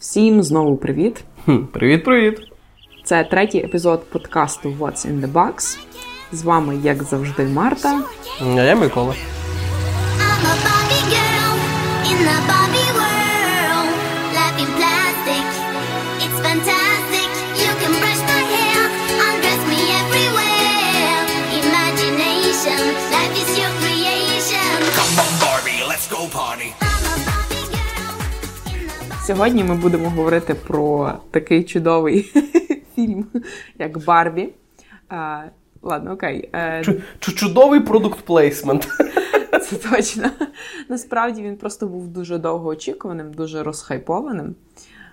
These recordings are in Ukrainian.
Всім знову привіт. Привіт-привіт. Це третій епізод подкасту What's in the Box. З вами, як завжди, Марта. А я Микола. Сьогодні ми будемо говорити про такий чудовий фільм, як Барбі. А, ладно, окей. Е, Чу- чу- Чудовий продукт плейсмент. Це точно. Насправді він просто був дуже довго очікуваним, дуже розхайпованим.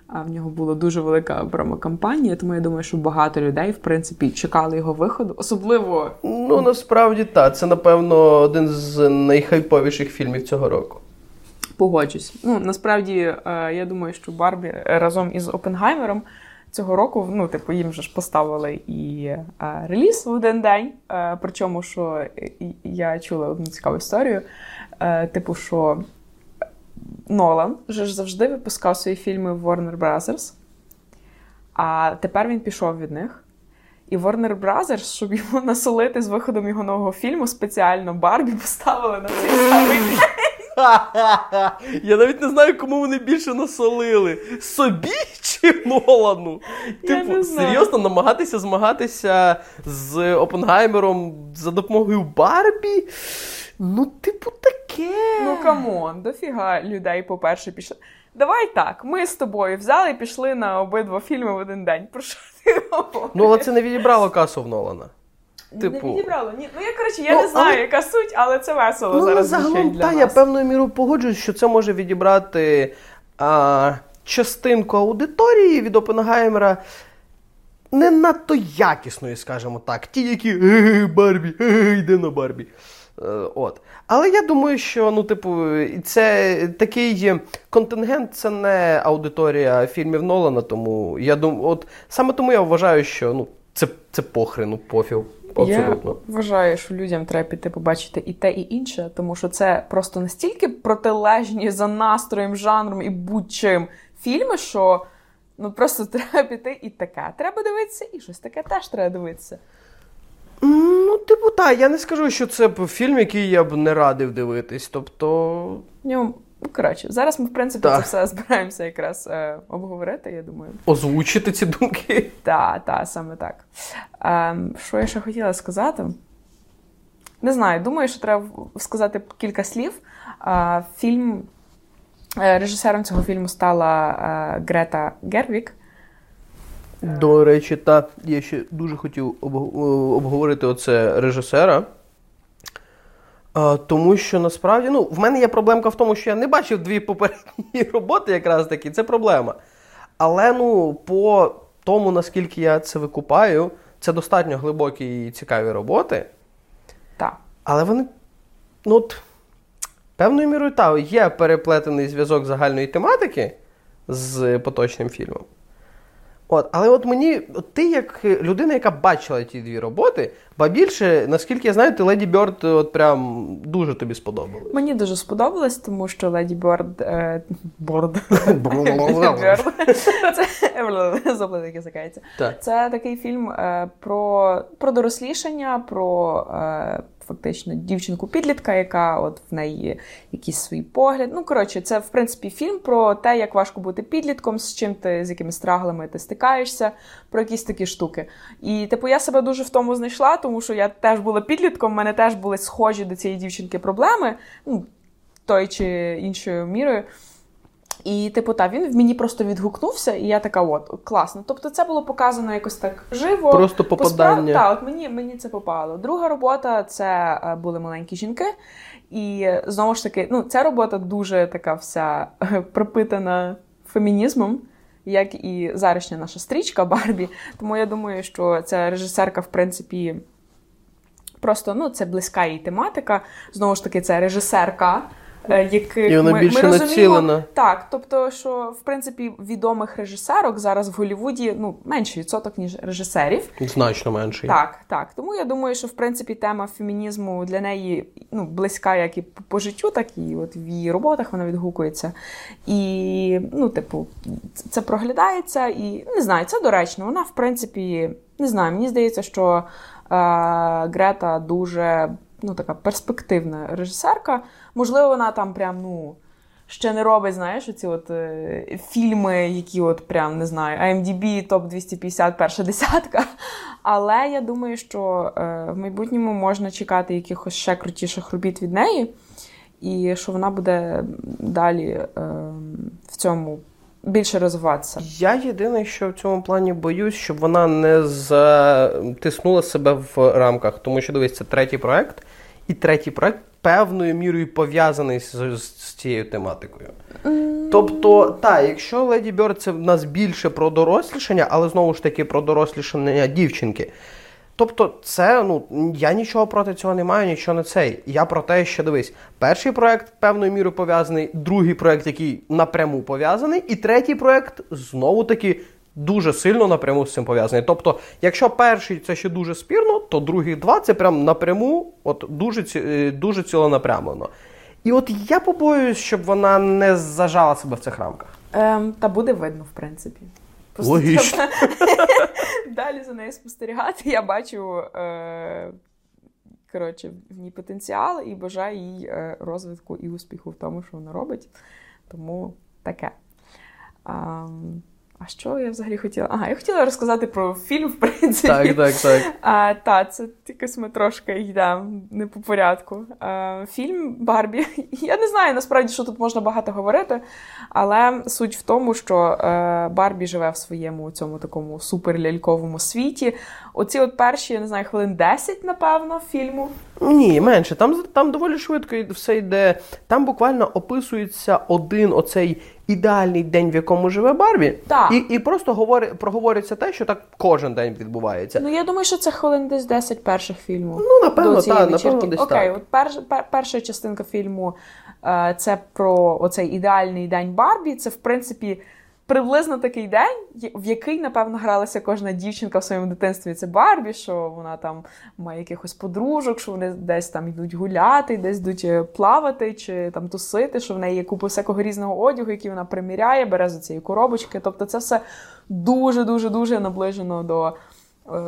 А в нього була дуже велика промокампанія, тому я думаю, що багато людей, в принципі, чекали його виходу. Особливо Ну, насправді так. Це, напевно, один з найхайповіших фільмів цього року. Погоджусь. Ну, насправді, е, я думаю, що Барбі разом із Опенгаймером цього року, ну, типу, їм же ж поставили і е, реліз в один день. Е, причому, що я чула одну цікаву історію. Типу, що Нолан же ж завжди випускав свої фільми в Warner Brothers, а тепер він пішов від них. І Warner Brothers, щоб йому насолити з виходом його нового фільму, спеціально Барбі поставили на цей самий. Я навіть не знаю, кому вони більше насолили. Собі чи Нолану? Типу, серйозно намагатися змагатися з Опенгаймером за допомогою Барбі? Ну, типу, таке. Ну come on, дофіга людей, по-перше, пішли. Давай так, ми з тобою взяли і пішли на обидва фільми в один день. Про що ти говориш? Ну, але це не відібрало касу в Нолана. Типу- Не відібрало. Ні, ну я коротше, я Ну, не знаю, але- яка суть, але це весело Ну, зараз загалом, для та, нас. я певною мірою погоджуюсь, що це може відібрати а, частинку аудиторії від Опенгаймера. Не надто якісної, скажімо так. Ті, які «Е, Барбі, е, йде на Барбі. Е, От. Але я думаю, що ну, типу, це такий контингент, це не аудиторія фільмів Нолана, тому я думаю, от саме тому я вважаю, що ну, це, це похрену, пофіг. Абсолютно. Я вважаю, що людям треба піти побачити і те, і інше, тому що це просто настільки протилежні за настроєм, жанром і будь-чим фільми, що ну просто треба піти і таке. Треба дивитися, і щось таке теж треба дивитися. Ну, типу, так, я не скажу, що це б фільм, який я б не радив дивитись. Тобто. Ну, коротше, зараз ми, в принципі, Так. це все збираємося якраз е, обговорити, я думаю. Озвучити ці думки. Так, так, саме так. Ем, що я ще хотіла сказати? Не знаю, думаю, що треба сказати кілька слів. Е, фільм, е, режисером цього фільму стала е, Грета Гервік. До речі, та я ще дуже хотів обговорити оце режисера. А, тому що насправді, ну, в мене є проблемка в тому, що я не бачив дві попередні роботи, якраз таки, це проблема. Але ну, по тому, наскільки я це викупаю, це достатньо глибокі і цікаві роботи. Так. Але вони, ну от, певною мірою, та, є переплетений зв'язок загальної тематики з поточним фільмом. От, але от мені, от ти як людина, яка бачила ті дві роботи, ба більше, наскільки я знаю, ти Леді Бьорд от прям дуже тобі сподобалось. Мені дуже сподобалось, тому що Леді Борд. Е, Борд. Це заплати язикається. Так. Це такий фільм е, про, дорослішання, про е, фактично дівчинку-підлітка, яка от в неї якийсь свій погляд. Ну, коротше, це в принципі фільм про те, як важко бути підлітком, з чим ти, з якими страглами ти стикаєшся, про якісь такі штуки. І типу, я себе дуже в тому знайшла, тому що я теж була підлітком, в мене теж були схожі до цієї дівчинки проблеми, ну, той чи іншою мірою. І, типу, та він в мені просто відгукнувся, і я така, от, класно. Тобто, це було показано якось так живо. Просто попадання. Так, от мені, мені це попало. Друга робота це е, були маленькі жінки. І знову ж таки, ну, ця робота дуже така вся е, пропитана фемінізмом, як і зарішня наша стрічка Барбі. Тому я думаю, що ця режисерка, в принципі, просто ну, це близька їй тематика. Знову ж таки, це режисерка. Е, яких І вона ми, більше ми розуміємо, націлена. Так, тобто, що в принципі відомих режисерок зараз в Голлівуді ну менший відсоток ніж режисерів. Значно менший. Так, так. Тому я думаю, що в принципі тема фемінізму для неї ну, близька як і по- по життю, так і от в її роботах вона відгукується. І, ну, типу, це проглядається, і не знаю, це доречно. Вона, в принципі, не знаю, мені здається, що е, Грета дуже ну, така перспективна режисерка. Можливо, вона там прям, ну. Ще не робить, знаєш, оці от е, фільми, які от прям не знаю, IMDb, топ 250, перша десятка. Але я думаю, що е, в майбутньому можна чекати якихось ще крутіших робіт від неї, і що вона буде далі е, в цьому більше розвиватися. Я єдине, що в цьому плані боюсь, щоб вона не затиснула себе в рамках. Тому що дивись, це третій проект, і третій проект певною мірою пов'язаний з, з, з цією тематикою. Тобто, так, якщо Леді Бьорд це в нас більше про дорослішання, але знову ж таки про дорослішання дівчинки. Тобто, це ну я нічого проти цього не маю, нічого не цей. Я про те, що дивись, перший проект певною мірою пов'язаний, другий проект, який напряму пов'язаний, і третій проект знову таки дуже сильно напряму з цим пов'язаний. Тобто, якщо перший це ще дуже спірно, то другі два це прям напряму, от дуже е, дуже ціленапрямлено. І от я побоююсь, щоб вона не зажала себе в цих рамках. Ем, та буде видно, в принципі. Логічно. далі за нею спостерігати. Я бачу е, коротше, в ній потенціал і бажаю їй е, розвитку і успіху в тому, що вона робить. Тому таке. Ам, а що я взагалі хотіла? Ага, я хотіла розказати про фільм, в принципі. Так, так, так. А, та, це якось ми трошки йдемо не по порядку. А, фільм Барбі. Я не знаю насправді, що тут можна багато говорити, але суть в тому, що е, Барбі живе в своєму цьому такому суперляльковому світі. Оці от перші, я не знаю, хвилин 10, напевно, фільму. Ні, менше. Там, там доволі швидко все йде. Там буквально описується один оцей ідеальний день, в якому живе Барбі. Так. І, і просто говори, проговорюється те, що так кожен день відбувається. Ну, я думаю, що це хвилин десь 10 перших фільму. Ну, напевно, так, напевно, десь Окей, так. от перш, пер, перша частинка фільму е, це про оцей ідеальний день Барбі. Це, в принципі, приблизно такий день, в який, напевно, гралася кожна дівчинка в своєму дитинстві. Це Барбі, що вона там має якихось подружок, що вони десь там йдуть гуляти, десь йдуть е, плавати чи там тусити, що в неї є купа всякого різного одягу, який вона приміряє, бере з цієї коробочки. Тобто це все дуже дуже дуже наближено до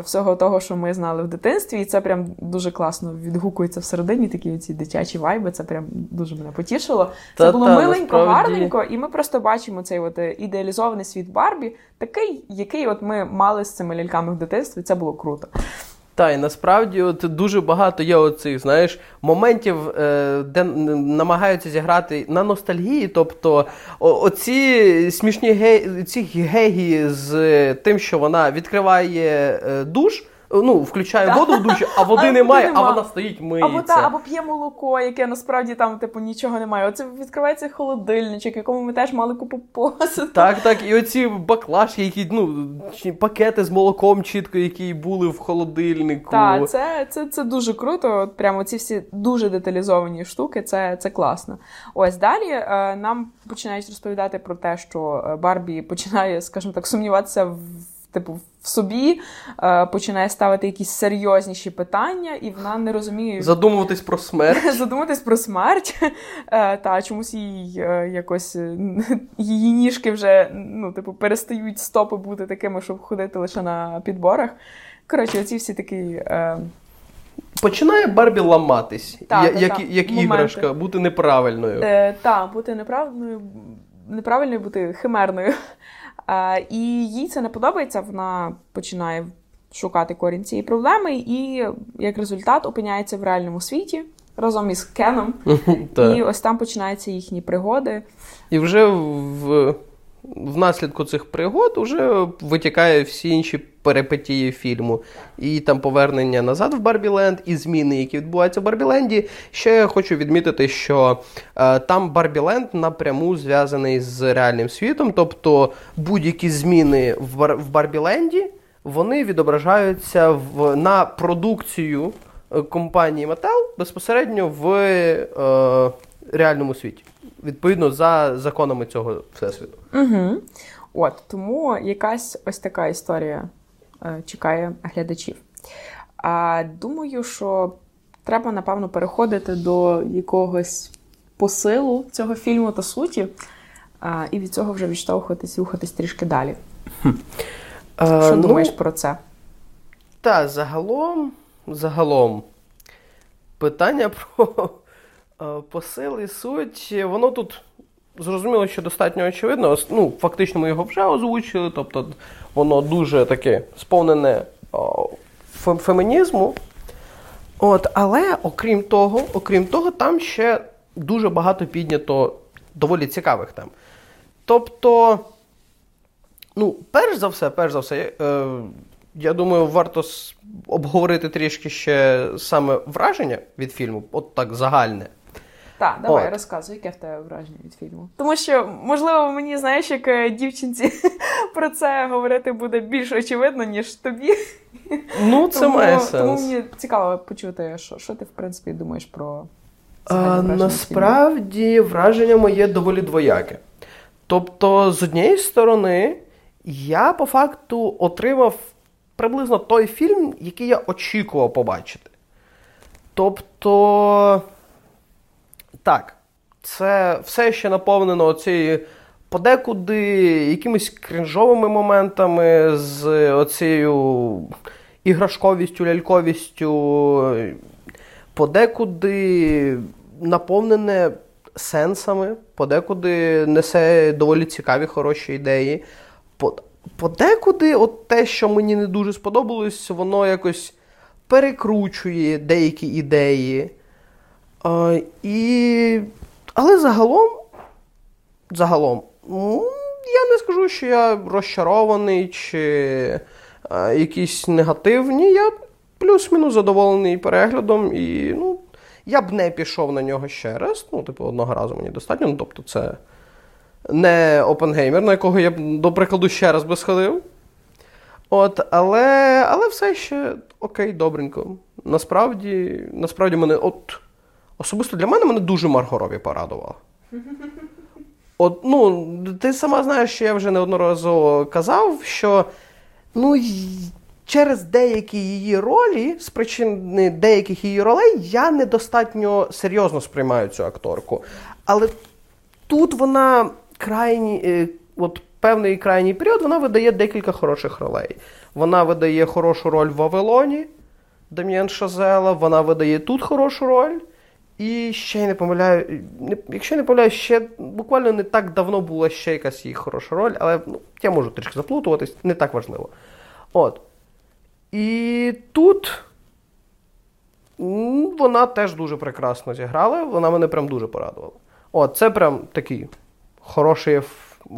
всього того, що ми знали в дитинстві, і це прям дуже класно відгукується всередині, такі ці дитячі вайби. Це прям дуже мене потішило. Це Та-та, було миленько, насправді. гарненько, і ми просто бачимо цей от е, ідеалізований світ Барбі, такий, який от ми мали з цими ляльками в дитинстві. Це було круто. Та, і насправді от дуже багато є оцих, знаєш, моментів, е, де намагаються зіграти на ностальгії. Тобто, оці смішні гей, ці гегії з тим, що вона відкриває е, душ. Ну, включає воду в душі, а води А немає, а вона стоїть миється. Або та, або п'є молоко, яке насправді там типу нічого немає. Оце відкривається холодильничок, якому ми теж мали купу посуду. Так, так, і оці баклажки, які, ну, пакети з молоком чітко, які були в холодильнику. Так, це, це, це дуже круто. От прямо ці всі дуже деталізовані штуки, це, це класно. Ось далі е, нам починають розповідати про те, що е, Барбі починає, скажімо так, сумніватися в. Типу, в собі е, починає ставити якісь серйозніші питання, і вона не розуміє Задумуватись про смерть. задуматись про смерть. Е, та чомусь їй е, якось її ніжки вже ну, типу, перестають стопи бути такими, щоб ходити лише на підборах. Коротше, оці всі такі. Е, Починає Барбі ламатись, Так, я- так, як, так. як Моменти. іграшка, бути неправильною. Е, та, бути неправильною, неправильною, бути химерною. І їй це не подобається. Вона починає шукати корінь цієї проблеми, і як результат опиняється в реальному світі разом із Кеном. І ось там починаються їхні пригоди. І вже в, внаслідку цих пригод вже витікає всі інші перипетії фільму. І там повернення назад в Барбіленд, і зміни, які відбуваються в Барбіленді. Ще я хочу відмітити, що е, там Барбіленд напряму зв'язаний з реальним світом, тобто будь-які зміни в, Бар- в Барбіленді. Вони відображаються в, на продукцію е, компанії Mattel безпосередньо в е, реальному світі. Відповідно, за законами цього всесвіту. Угу. От тому якась ось така історія е, чекає глядачів. А думаю, що треба, напевно, переходити до якогось посилу цього фільму та суті, а, і від цього вже відштовхуватись рухатись трішки далі. Що ну, думаєш про це? Та, загалом, загалом, питання про е, посил суть, воно тут зрозуміло, що достатньо очевидно. Ну, фактично, ми його вже озвучили, тобто воно дуже таке сповнене фемінізму. От, але окрім того, окрім того, там ще дуже багато піднято доволі цікавих тем. Тобто, ну, перш за все, перш за все, е, я думаю, варто обговорити трішки ще саме враження від фільму, от так загальне. Так, давай От. розказуй, яке в тебе враження від фільму. Тому що, можливо, мені, знаєш, як е, дівчинці про це говорити буде більш очевидно, ніж тобі. Ну, це тому, має тому мені цікаво почути, що, що ти, в принципі, думаєш про А, від фільму. насправді враження моє доволі двояке. Тобто, з однієї сторони, я по факту отримав приблизно той фільм, який я очікував побачити. Тобто, так, це все ще наповнено цією подекуди якимись крінжовими моментами, з оцією іграшковістю, ляльковістю, подекуди наповнене сенсами, подекуди несе доволі цікаві хороші ідеї. Подекуди, от те, що мені не дуже сподобалось, воно якось перекручує деякі ідеї. А, і... Але загалом, загалом, ну, я не скажу, що я розчарований чи а, якийсь негативні. Я плюс-мінус задоволений переглядом, і ну, я б не пішов на нього ще раз. Ну, типу, одного разу мені достатньо. Ну, тобто, це не Опенгеймер, на якого я б, до прикладу, ще раз би сходив. От, але, але все ще окей, добренько. Насправді, насправді мене, от, особисто для мене мене дуже Марго Робі порадувала. От, ну, ти сама знаєш, що я вже неодноразово казав, що ну, через деякі її ролі, з причини деяких її ролей, я недостатньо серйозно сприймаю цю акторку. Але тут вона крайні, е, от певний крайній період, вона видає декілька хороших ролей. Вона видає хорошу роль в Вавилоні Дам'єн Шазела, вона видає тут хорошу роль. І ще я не помиляю, якщо я не помиляю, ще буквально не так давно була ще якась її хороша роль, але ну, я можу трішки заплутуватись, не так важливо. От. І тут вона теж дуже прекрасно зіграла, вона мене прям дуже порадувала. От, це прям такий хороше,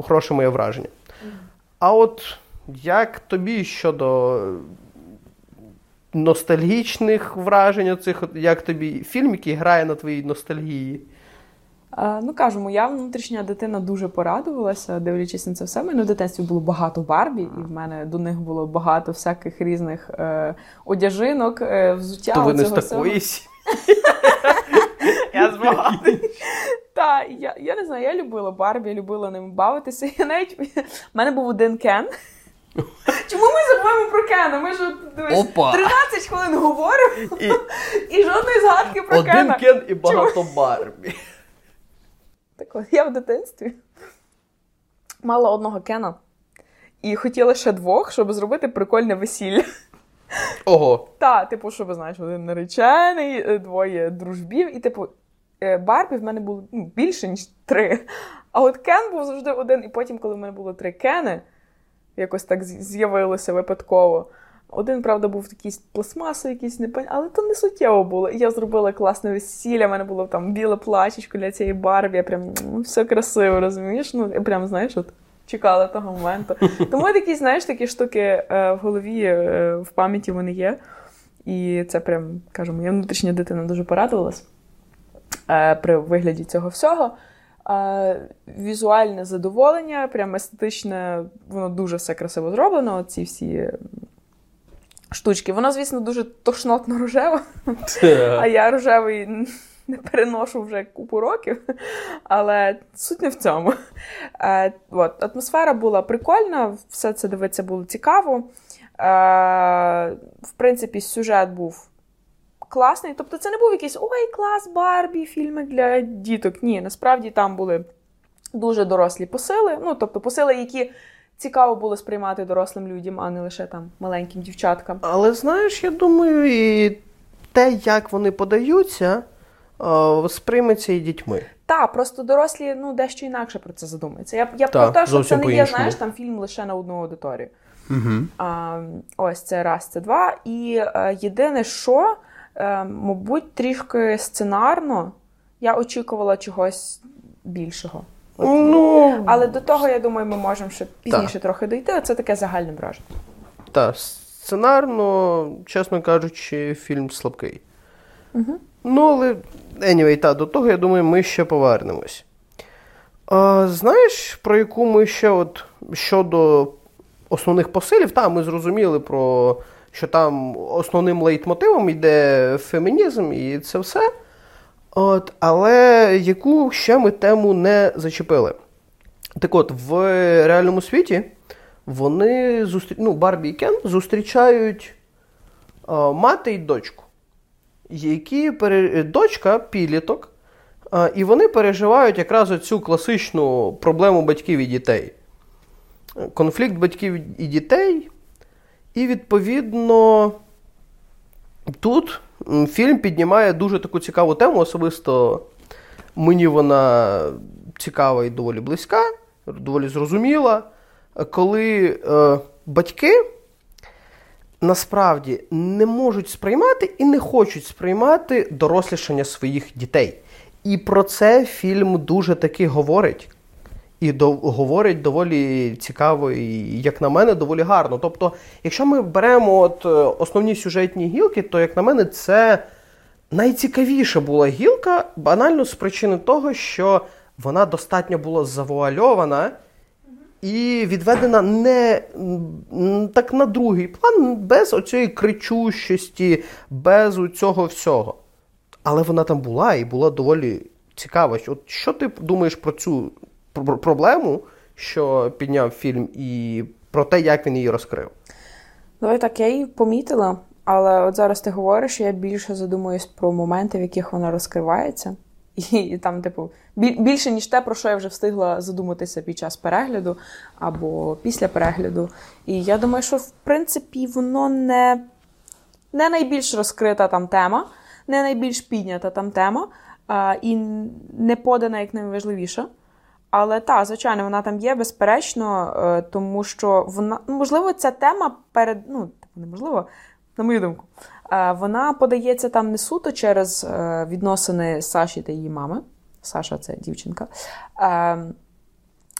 хороше моє враження. А от як тобі щодо ностальгічних вражень, оцих, як тобі фільм, який грає на твоїй ностальгії? Е, Ну, кажу, моя внутрішня дитина дуже порадувалася, дивлячись на це все. Мене в дитинстві було багато Барбі, і в мене до них було багато всяких різних е, одяжинок, е, взуття. То ви не з такої? Я збагатий. Та, я, я не знаю, я любила Барбі, я любила ними бавитися. Я навіть в мене був один Кен. Чому ми забуваємо про Кена? Ми ж дивись, Опа. 13 хвилин говоримо І і жодної згадки про один Кена. Кен і багато Барбі. Так от, я в дитинстві мала одного Кена і хотіла ще двох, щоб зробити прикольне весілля. Ого. Та, типу, щоб знаєш, один наречений, е, двоє дружбів, і типу, е, Барбі в мене було ну, більше, ніж три. А от Кен був завжди один, і потім, коли в мене було три Кени, якось так з'явилося випадково. Один, правда, був якийсь пластмасу, якийсь непон... але то не суттєво було. І я зробила класне весілля, в мене було там біле плачечко для цієї Барбі, я прям ну, все красиво, розумієш? Ну, я прям, знаєш, от чекала того моменту. Тому такі, знаєш, такі штуки е, в голові, е, в пам'яті вони є. І це прям, кажу, моя внутрішня дитина дуже порадувалась е, при вигляді цього всього. Візуальне задоволення, прям естетичне, воно дуже все красиво зроблено. Ці всі штучки. Воно, звісно, дуже тошнотно рожева, а я рожевий не переношу вже купу років, але суть не в цьому. Е, от, Атмосфера була прикольна, все це дивитися було цікаво. Е, В принципі, сюжет був класний. Тобто, це не був якийсь ой, клас Барбі, фільми для діток. Ні, насправді там були дуже дорослі посили. Ну, тобто, посили, які цікаво було сприймати дорослим людям, а не лише там маленьким дівчаткам. Але знаєш, я думаю, і те, як вони подаються, е, сприйметься і дітьми. Та, просто дорослі ну, дещо інакше про це задумаються. Я, я Та, про те, що це не є, знаєш, там фільм лише на одну аудиторію. Угу. А, ось це раз, це два. І е, єдине, що, е, мабуть, трішки сценарно я очікувала чогось більшого. От. Ну, Але до того, я думаю, ми можемо ще пізніше трохи дойти. Це таке загальне враження. Так, сценарно, чесно кажучи, фільм слабкий. Угу. Ну, але anyway, та, до того, я думаю, ми ще повернемось. А, знаєш, про яку ми ще от щодо основних посилів, та, ми зрозуміли про що там основним лейтмотивом йде фемінізм і це все. От, але яку ще ми тему не зачепили? Так от, в реальному світі вони зустрі... ну, Барбі і Кен зустрічають а, мати і дочку, які пере... дочка підліток, а, і вони переживають якраз оцю класичну проблему батьків і дітей. Конфлікт батьків і дітей. І відповідно тут фільм піднімає дуже таку цікаву тему, особисто мені вона цікава і доволі близька, доволі зрозуміла, коли е, батьки насправді не можуть сприймати і не хочуть сприймати дорослішання своїх дітей. І про це фільм дуже таки говорить. І до, говорить доволі цікаво, і, як на мене, доволі гарно. Тобто, якщо ми беремо от, е, основні сюжетні гілки, то, як на мене, це найцікавіша була гілка, банально з причини того, що вона достатньо була завуальована і відведена не так на другий план, без оцієї кричущості, без цього всього. Але вона там була і була доволі цікава. От що ти думаєш про цю проблему, що підняв фільм, і про те, як він її розкрив? Давай так, я її помітила, але от зараз ти говориш, я більше задумуюсь про моменти, в яких вона розкривається. І, і там, типу, більше, ніж те, про що я вже встигла задуматися під час перегляду або після перегляду. І я думаю, що в принципі воно не, не найбільш розкрита там тема, не найбільш піднята там тема, а, і не подана як найважливіша. Але так, звичайно, вона там є, безперечно, е, тому що вона, ну, можливо, ця тема перед, ну, типу, неможливо, на мою думку, е, вона подається там не суто через е, відносини Саші та її мами. Саша це дівчинка,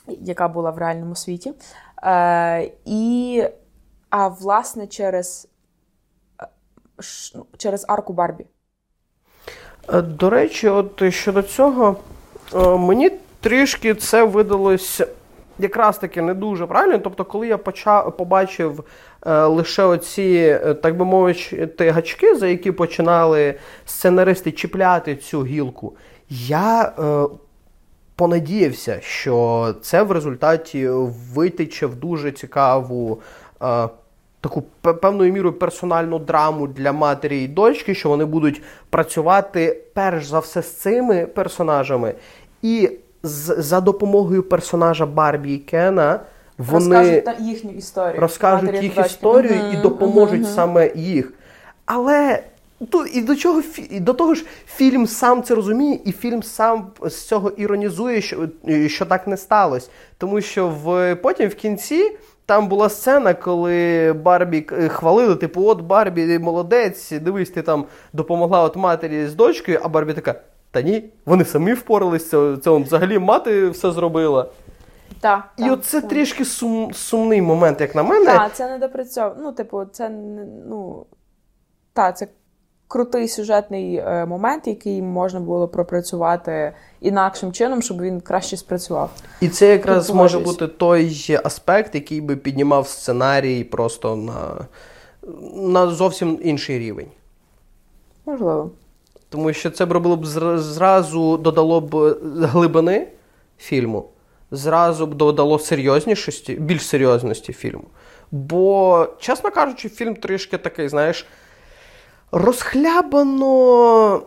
яка була в реальному світі. І, а власне, через, ну, через арку Барбі. До речі, от щодо цього, мені трішки це видалось якраз таки не дуже правильно. Тобто, коли я почав, побачив е, лише оці, е, так би мовити, гачки, за які починали сценаристи чіпляти цю гілку, я е, понадіявся, що це в результаті витече в дуже цікаву. Е, таку певною мірою персональну драму для матері і дочки, що вони будуть працювати перш за все з цими персонажами, і за допомогою персонажа Барбі і Кена вони Розкажуть та- їхню історію. розкажуть їх історію Мгм, і допоможуть мгм. саме їх. Але ту- і до чого і до того ж, фільм сам це розуміє, і фільм сам з цього іронізує, що, що так не сталося. Тому що в потім в кінці. Там була сцена, коли Барбі хвалили, типу, от Барбі молодець, дивись, ти там допомогла от матері з дочкою, а Барбі така: та ні, вони самі впоралися, це взагалі мати все зробила. Так, І так, оце так. трішки сум, сумний момент, як на мене. Так, це не допрацьовано. Ну, типу, це ну. Так, це крутий сюжетний е, момент, який можна було пропрацювати інакшим чином, щоб він краще спрацював. І це якраз Тут може бути той аспект, який би піднімав сценарій просто на, на зовсім інший рівень. Можливо. Тому що це б робило б зразу додало б глибини фільму, зразу б додало серйознішості, більш серйозності фільму. Бо, чесно кажучи, фільм трішки такий, знаєш, розхлябано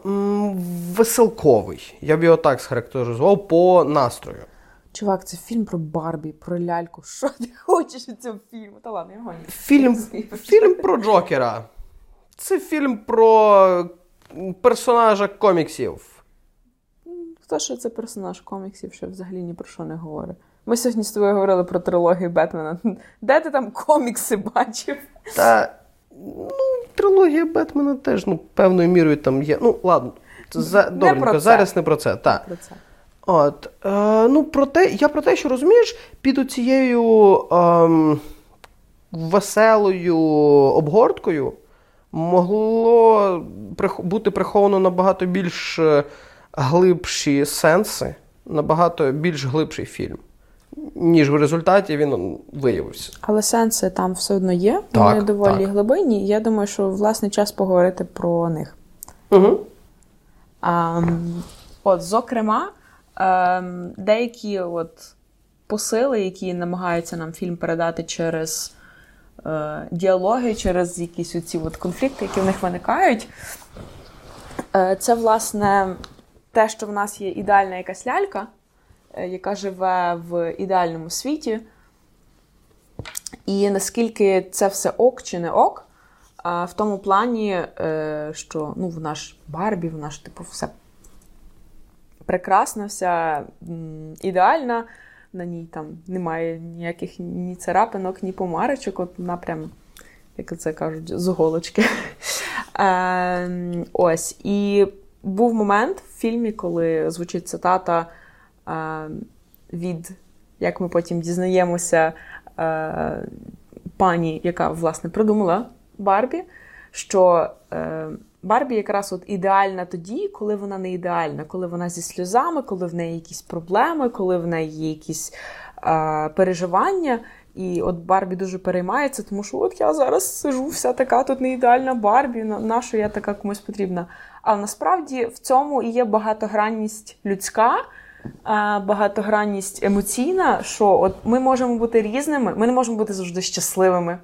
веселковий. Я б його так схарактеризував по настрою. Чувак, це фільм про Барбі, про ляльку. Що ти хочеш від цього фільму? Та ладно, я гоню. Фільм, фільм про Джокера. Це фільм про персонажа коміксів. Хто що це персонаж коміксів, що взагалі ні про що не говорить? Ми сьогодні з тобою говорили про трилогію Бетмена. Де ти там комікси бачив? Та ну, трилогія Бетмена теж ну, певною мірою там є. Ну, ладно, за, добренько, зараз не про це. Так. Про це. От, е, ну, про те, я про те, що розумієш, під оцією ем, веселою обгорткою могло бути приховано набагато більш е, глибші сенси, набагато більш глибший фільм, ніж в результаті він виявився. Але сенси там все одно є. Так, Вони доволі так. глибинні. Я думаю, що власне час поговорити про них. Угу. А, от, зокрема, ем, деякі от посили, які намагаються нам фільм передати через діалоги, через якісь оці от конфлікти, які в них виникають. Е, це, власне, те, що в нас є ідеальна якась лялька, е, яка живе в ідеальному світі. І наскільки це все ок чи не ок, в тому плані, е, що ну, вона ж Барбі, вона ж типу все прекрасна, вся ідеальна. На ній там немає ніяких ні царапинок, ні помарочок. От вона прям, як це кажуть, з голочки. Е, ось. І був момент в фільмі, коли звучить цитата е, від, як ми потім дізнаємося, е, пані, яка власне придумала Барбі, що Барбі якраз от ідеальна тоді, коли вона не ідеальна, коли вона зі сльозами, коли в неї якісь проблеми, коли в неї є якісь е, переживання. І от Барбі дуже переймається, тому що от я зараз сижу, вся така тут не ідеальна Барбі, на, що я така комусь потрібна. Але насправді в цьому і є багатогранність людська, е, багатогранність емоційна, що от ми можемо бути різними, ми не можемо бути завжди щасливими,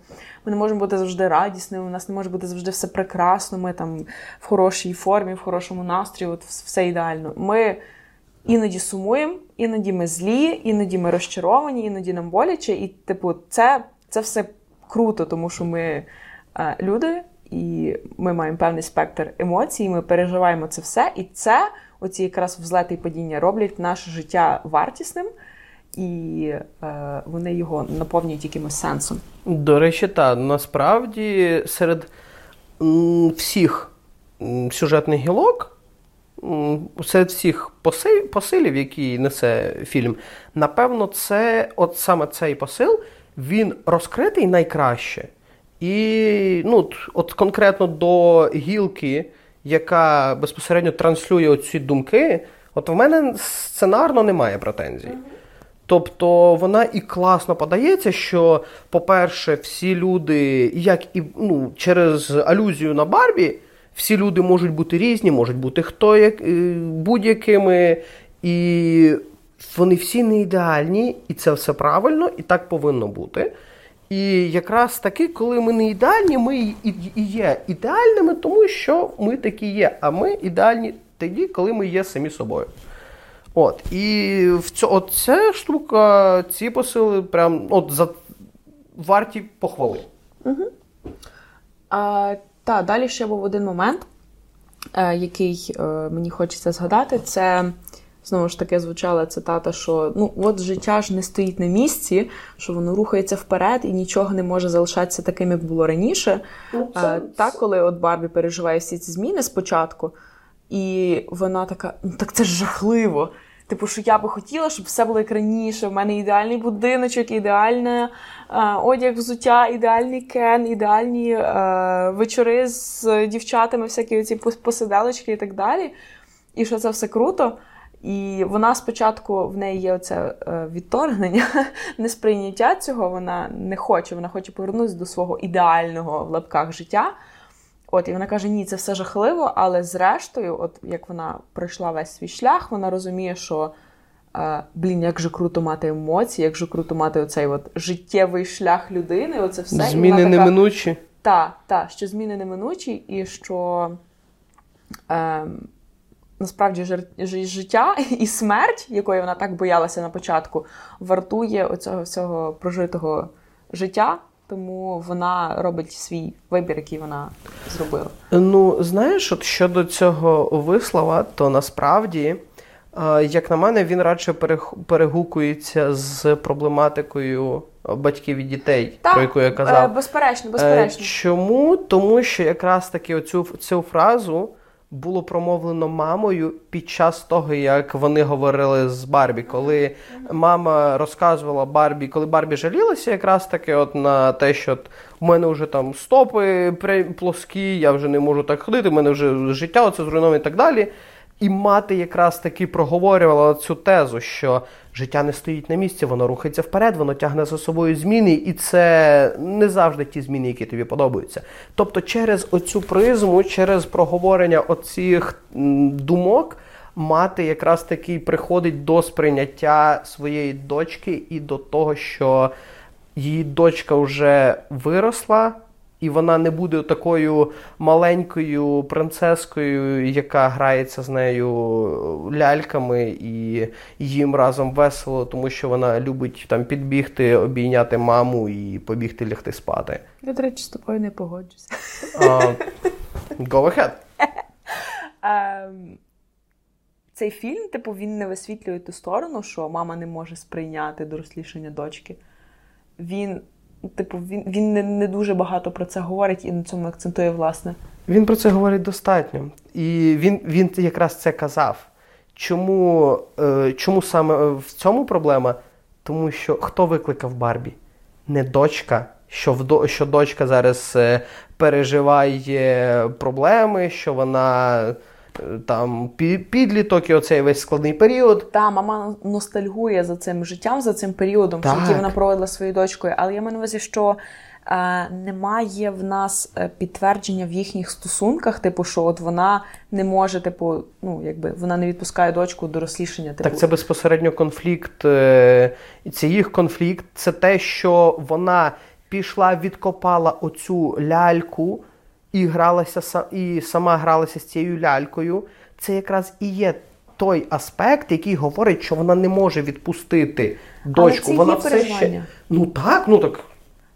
ми не можемо бути завжди радісними, у нас не може бути завжди все прекрасно, ми там в хорошій формі, в хорошому настрої, от все ідеально. Ми іноді сумуємо, іноді ми злі, іноді ми розчаровані, іноді нам боляче. І, типу, це, це все круто, тому що ми е, люди, і ми маємо певний спектр емоцій, ми переживаємо це все. І це, оці якраз взлети і падіння, роблять наше життя вартісним, і е, вони його наповнюють якимось сенсом. До речі, та насправді серед всіх сюжетних гілок, серед всіх посилів, які несе фільм, напевно, це от саме цей посил він розкритий найкраще. І ну, от, конкретно до гілки, яка безпосередньо транслює оці думки, от в мене сценарно немає претензій. Тобто вона і класно подається, що, по-перше, всі люди, як і ну, через алюзію на Барбі, всі люди можуть бути різні, можуть бути хто як е, будь-якими, і вони всі не ідеальні, і це все правильно, і так повинно бути. І якраз таки, коли ми не ідеальні, ми і, є ідеальними, тому що ми такі є. А ми ідеальні тоді, коли ми є самі собою. От, і в цьо, от ця штука, ці посили прям от за варті похвали. А, та, далі ще був один момент, е, який е, мені хочеться згадати. Це знову ж таки звучала цитата, що ну от життя ж не стоїть на місці, що воно рухається вперед і нічого не може залишатися таким, як було раніше. Е, так, коли от Барбі переживає всі ці зміни спочатку, і вона така: ну так це ж жахливо. Типу, що я би хотіла, щоб все було як раніше. В мене ідеальний будиночок, ідеальне е, одяг, взуття, ідеальний кен, ідеальні е, вечори з дівчатами, всякі ці посиделочки і так далі. І що це все круто. І вона спочатку в неї є оце е, відторгнення, несприйняття цього. Вона не хоче, вона хоче повернутися до свого ідеального в лапках життя. От, і вона каже: ні, це все жахливо, але зрештою, от як вона пройшла весь свій шлях, вона розуміє, що е, блін, як же круто мати емоції, як же круто мати оцей от життєвий шлях людини. Оце все. Зміни неминучі. Та, та, що зміни неминучі, і що е, насправді жир- життя і смерть, якої вона так боялася на початку, вартує оцього всього прожитого життя. Тому вона робить свій вибір, який вона зробила. Ну, знаєш, от щодо цього вислова, то насправді, е, як на мене, він радше перегукується з проблематикою батьків і дітей, про яку я е, казав. безперечно, Е, безперечно. Чому? Тому що якраз таки оцю цю фразу було промовлено мамою під час того, як вони говорили з Барбі. Коли мама розказувала Барбі, коли Барбі жалілася, якраз таки от на те, що от у мене вже там стопи плоскі, я вже не можу так ходити, в мене вже життя оце зруйноване і так далі. І мати якраз таки проговорювала цю тезу, що життя не стоїть на місці, воно рухається вперед, воно тягне за собою зміни, і це не завжди ті зміни, які тобі подобаються. Тобто, через оцю призму, через проговорення оцих думок, мати якраз таки приходить до сприйняття своєї дочки і до того, що її дочка вже виросла, і вона не буде такою маленькою принцескою, яка грається з нею ляльками, і їм разом весело, тому що вона любить там підбігти, обійняти маму і побігти лягти спати. Я, до речі, з тобою не погоджуся. А, go ahead. Ем, цей фільм, типу, він не висвітлює ту сторону, що мама не може сприйняти дорослішання дочки. Він, типу, він, він не, не дуже багато про це говорить і на цьому акцентує, власне. Він про це говорить достатньо. І він, він якраз це казав. Чому, е, чому саме в цьому проблема? Тому що хто викликав Барбі? Не дочка, що, в, що дочка зараз е, переживає проблеми, що вона е, там підліток і оцей весь складний період. Та мама ностальгує за цим життям, за цим періодом, Так. який вона проводила своєю дочкою. Але я маю на увазі, що е, немає в нас е, підтвердження в їхніх стосунках, типу, що от вона не може, типу, ну якби вона не відпускає дочку до дорослішання. Типу, Так це безпосередньо конфлікт. е, це їх конфлікт. Це те, що вона пішла, відкопала оцю ляльку і гралася і сама гралася з цією лялькою. Це якраз і є той аспект, який говорить, що вона не може відпустити дочку. це вона її все ще. Ну так, ну так.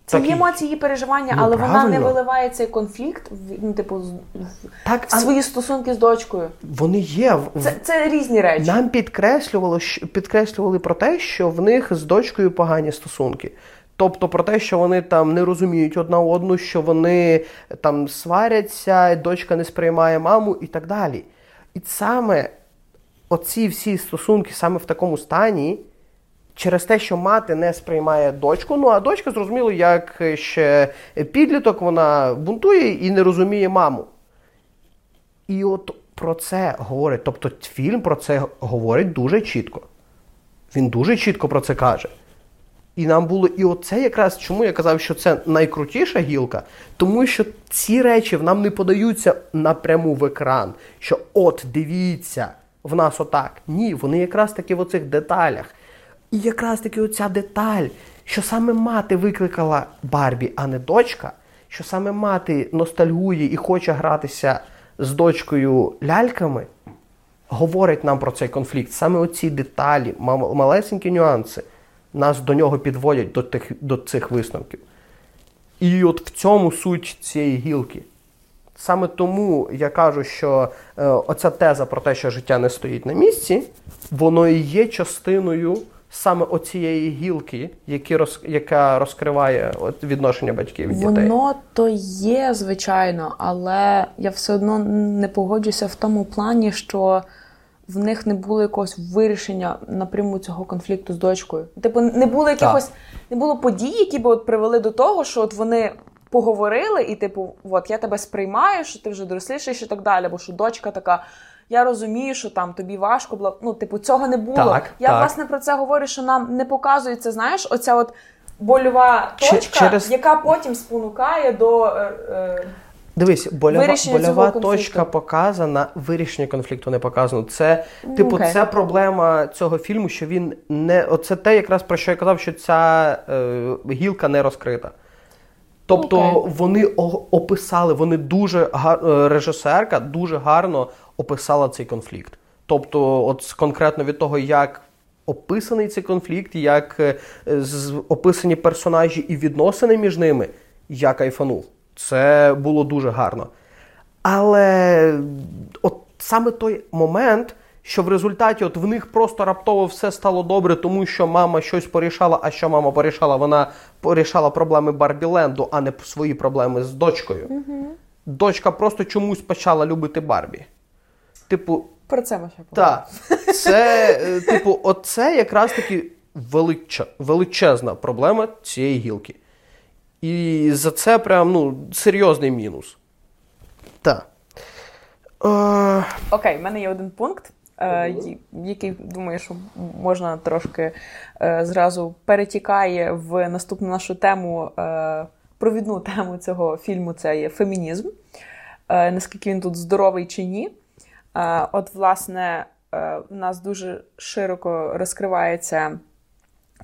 Це так є емоції, її переживання, Ну, але вона не виливає цей конфлікт в ну, типу, з- в Так, а стосунки з дочкою. вони є. в- Це, це різні речі. Нам підкреслювало, підкреслювали про те, що в них з дочкою погані стосунки. Тобто про те, що вони там не розуміють одна одну, що вони там сваряться, дочка не сприймає маму і так далі. І саме оці всі стосунки саме в такому стані, через те, що мати не сприймає дочку. Ну а дочка, зрозуміло, як ще підліток, вона бунтує і не розуміє маму. І от про це говорить. Тобто фільм про це говорить дуже чітко. Він дуже чітко про це каже. І нам було, і оце якраз чому я казав, що це найкрутіша гілка, тому що ці речі нам не подаються напряму в екран. Що от дивіться, в нас отак. Ні, вони якраз таки в оцих деталях. І якраз таки оця деталь, що саме мати викликала Барбі, а не дочка, що саме мати ностальгує і хоче гратися з дочкою ляльками, говорить нам про цей конфлікт. Саме оці деталі, малесенькі нюанси нас до нього підводять до, тих, до цих висновків. І от в цьому суть цієї гілки. Саме тому я кажу, що е, оця теза про те, що життя не стоїть на місці, воно і є частиною саме оцієї гілки, які роз, яка розкриває от, відношення батьків і дітей. Воно то є, звичайно, але я все одно не погоджуся в тому плані, що в них не було якогось вирішення напряму цього конфлікту з дочкою. Типу, не було якихось, не було подій, які б от привели до того, що от вони поговорили, і, типу, от я тебе сприймаю, що ти вже доросліший і так далі, бо що дочка така. Я розумію, що там тобі важко було. Ну, типу, цього не було. Так, я так. власне про це говорю, що нам не показується, знаєш, оця от больова точка, через- яка потім спонукає до. Е, е, Дивись, Вирішення больова точка показана, вирішення конфлікту не показано. Це, типу, окей. це проблема цього фільму, що він не. Оце те, якраз про що я казав, що ця е, гілка не розкрита. Тобто Окей. вони описали, вони дуже гар... е, режисерка дуже гарно описала цей конфлікт. Тобто, от конкретно від того, як описаний цей конфлікт, як е, з- описані персонажі і відносини між ними, я кайфанув. Це було дуже гарно. Але от саме той момент, що в результаті от в них просто раптово все стало добре, тому що мама щось порішала, а що мама порішала? Вона порішала проблеми Барбіленду, а не свої проблеми з дочкою. Дочка просто чомусь почала любити Барбі. Типу, Про це ще так, це, е, типу, оце якраз таки величе- величезна проблема цієї гілки. І за це прям ну, серйозний мінус. Так. Е, Окей, в мене є один пункт, е, який думаю, що можна трошки е, зразу перетікає в наступну нашу тему, е, провідну тему цього фільму це є фемінізм. Е, наскільки він тут здоровий чи ні. От, власне, в нас дуже широко розкривається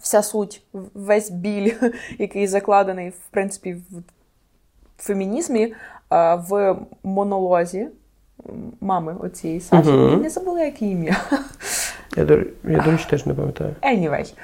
вся суть, весь біль, який закладений, в принципі, в фемінізмі, е, в монолозі мами оцієї Саші. Мгм. Я не забула, яке ім'я. я, я, до речі, теж не пам'ятаю. Anyway.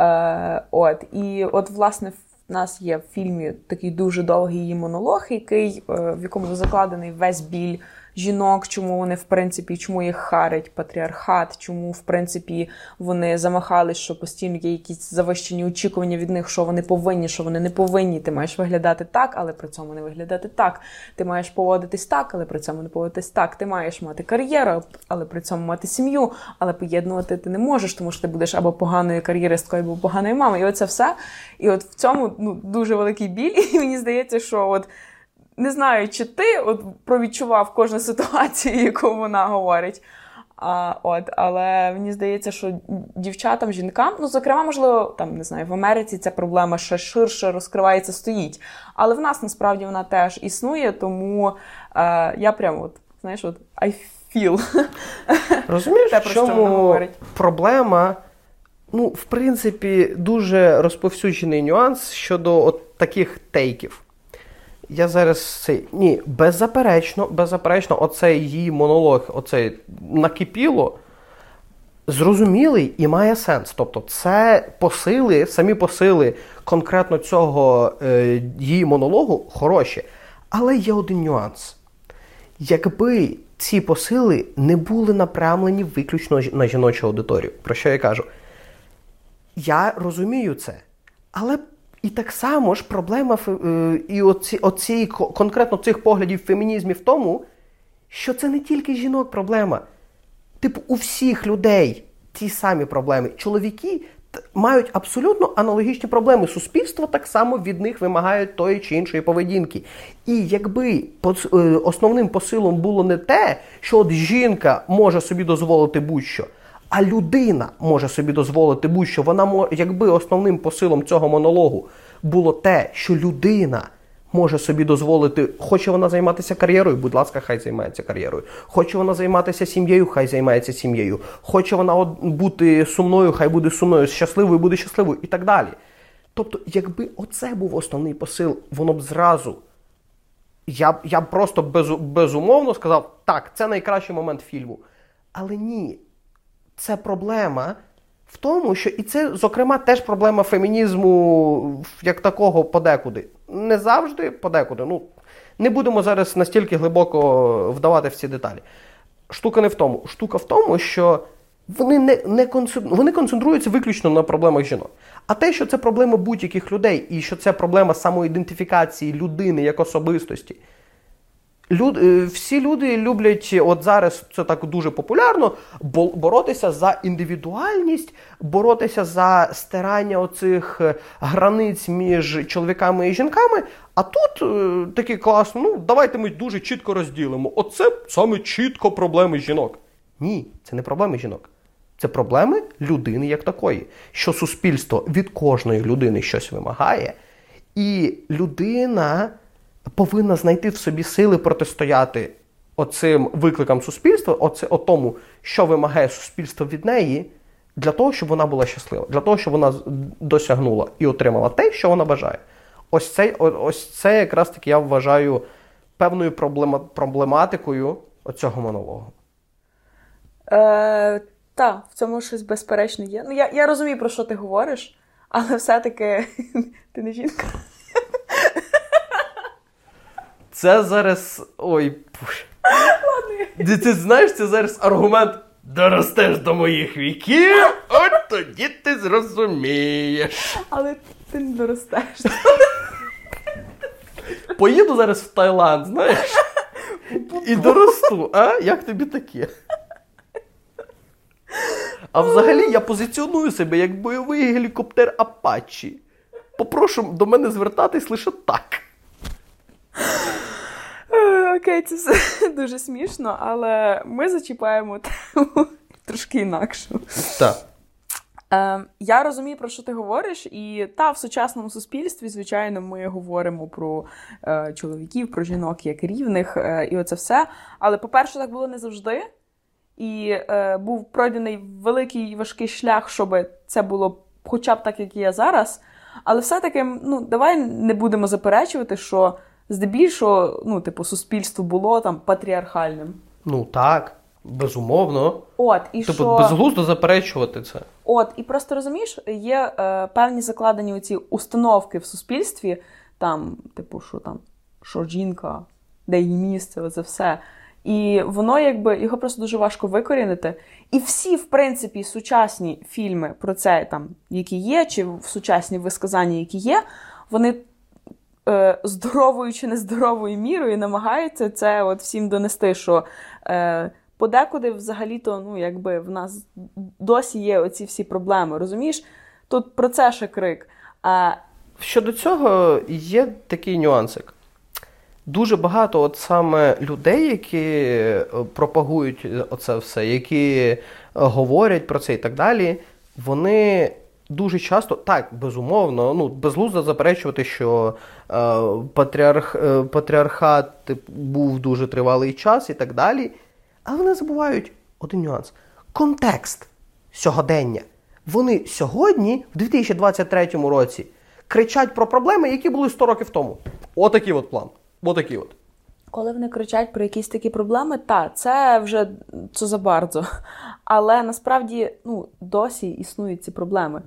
Е, от, і от, власне, в нас є в фільмі такий дуже довгий її монолог, який, е, в якому закладений весь біль жінок, чому вони, в принципі, чому їх харить патріархат, чому, в принципі, вони замахались, що постійно є якісь завищені очікування від них, що вони повинні, що вони не повинні. Ти маєш виглядати так, але при цьому не виглядати так. Ти маєш поводитись так, але при цьому не поводитись так. Ти маєш мати кар'єру, але при цьому мати сім'ю, але поєднувати ти не можеш, тому що ти будеш або поганою кар'єристкою, або поганою мамою. І оце все. І от в цьому ну, дуже великий біль. І мені здається, що от. Не знаю, чи ти от провідчував кожну ситуацію, яку вона говорить. А, от, але мені здається, що дівчатам, жінкам, ну, зокрема, можливо, там не знаю, в Америці ця проблема ще ширше розкривається, стоїть. Але в нас насправді вона теж існує, тому е, я прям от, знаєш, от I feel. Розумієш, Те, про що вона говорить. проблема? Ну, в принципі, дуже розповсюджений нюанс щодо от таких тейків. Я зараз цей. Ні, беззаперечно, беззаперечно, оцей її монолог, оцей накипіло, зрозумілий і має сенс. Тобто, це посили, самі посили конкретно цього е, її монологу хороші. Але є один нюанс. Якби ці посили не були напрямлені виключно на жіночу аудиторію, про що я кажу? Я розумію це. Але і так само ж проблема е, і оці, оці, конкретно цих поглядів фемінізмів в тому, що це не тільки жінок проблема. Типу, у всіх людей ті самі проблеми. Чоловіки мають абсолютно аналогічні проблеми. Суспільство так само від них вимагає тої чи іншої поведінки. І якби е, основним посилом було не те, що от жінка може собі дозволити будь-що, а людина може собі дозволити будь-що, вона мо- якби основним посилом цього монологу було те, що людина може собі дозволити, хоче вона займатися кар'єрою, будь ласка, хай займається кар'єрою. Хоче вона займатися сім'єю, хай займається сім'єю. Хоче вона бути сумною, хай буде сумною, щасливою, буде щасливою і так далі. Тобто, якби оце був основний посил, воно б зразу. Я, б- я просто безу- безумовно сказав, так, це найкращий момент фільму. Але ні, це проблема в тому, що і це, зокрема, теж проблема фемінізму як такого подекуди. Не завжди подекуди. Ну, не будемо зараз настільки глибоко вдавати в ці деталі. Штука не в тому. Штука в тому, що вони не, не концен- вони концентруються виключно на проблемах жінок. А те, що це проблема будь-яких людей, і що це проблема самоідентифікації людини як особистості, Люд, е, всі люди люблять, от зараз це так дуже популярно, бо- боротися за індивідуальність, боротися за стирання оцих е, границь між чоловіками і жінками. А тут е, такі класно, ну давайте ми дуже чітко розділимо. Оце саме чітко проблеми жінок. Ні, це не проблеми жінок. Це проблеми людини як такої, що суспільство від кожної людини щось вимагає, і людина повинна знайти в собі сили протистояти оцим викликам суспільства, оце, тому, що вимагає суспільство від неї, для того, щоб вона була щаслива, для того, щоб вона досягнула і отримала те, що вона бажає. Ось це, ось це якраз таки я вважаю певною проблема, проблематикою оцього монологу. Е, та, в цьому щось безперечно є. Ну, я, я розумію, про що ти говориш, але все-таки ти не жінка. Це зараз. Ой. Ти, ти знаєш, це зараз аргумент. Доростеш до моїх віків, от тоді ти зрозумієш. Але ти не доростеш. Поїду зараз в Таїланд, знаєш? І доросту, а? Як тобі таке? А взагалі я позиціоную себе як бойовий гелікоптер Апачі. Попрошу до мене звертатись лише так. Окей, це все дуже смішно, але ми зачіпаємо тему трошки інакшу. Так. Е, я розумію, про що ти говориш, і та в сучасному суспільстві, звичайно, ми говоримо про е, чоловіків, про жінок як рівних, е, і оце все. Але, по-перше, так було не завжди. І е, був пройдений великий і важкий шлях, щоб це було хоча б так, як є зараз. Але все-таки, ну, давай не будемо заперечувати, що здебільшого, ну, типу, суспільство було там патріархальним. Ну так, безумовно. От, і Типу, що... безглуздо заперечувати це. От, і просто розумієш, є е, певні закладені оці установки в суспільстві, там, типу, що там, що жінка, де її місце, оце все. І воно якби його просто дуже важко викорінити. І всі, в принципі, сучасні фільми про це, там, які є, чи в сучасні висказання, які є, вони е, здоровою чи нездоровою мірою намагаються це от всім донести, що е, подекуди взагалі-то, ну, якби в нас досі є оці всі проблеми, розумієш? Тут про це ще крик. А, Щодо цього є такий нюансик. Дуже багато от саме людей, які е, пропагують оце все, які е, говорять про це і так далі, вони дуже часто, так, безумовно, ну, безглуздо заперечувати, що е, патріарх, е, патріархат був дуже тривалий час і так далі. Але вони забувають один нюанс: контекст сьогодення. Вони сьогодні, в 2023 році, кричать про проблеми, які були 100 років тому. Отакий от план. Отакий от. коли вони кричать про якісь такі проблеми, та це вже це за bardzo. Але насправді ну, досі існують ці проблеми.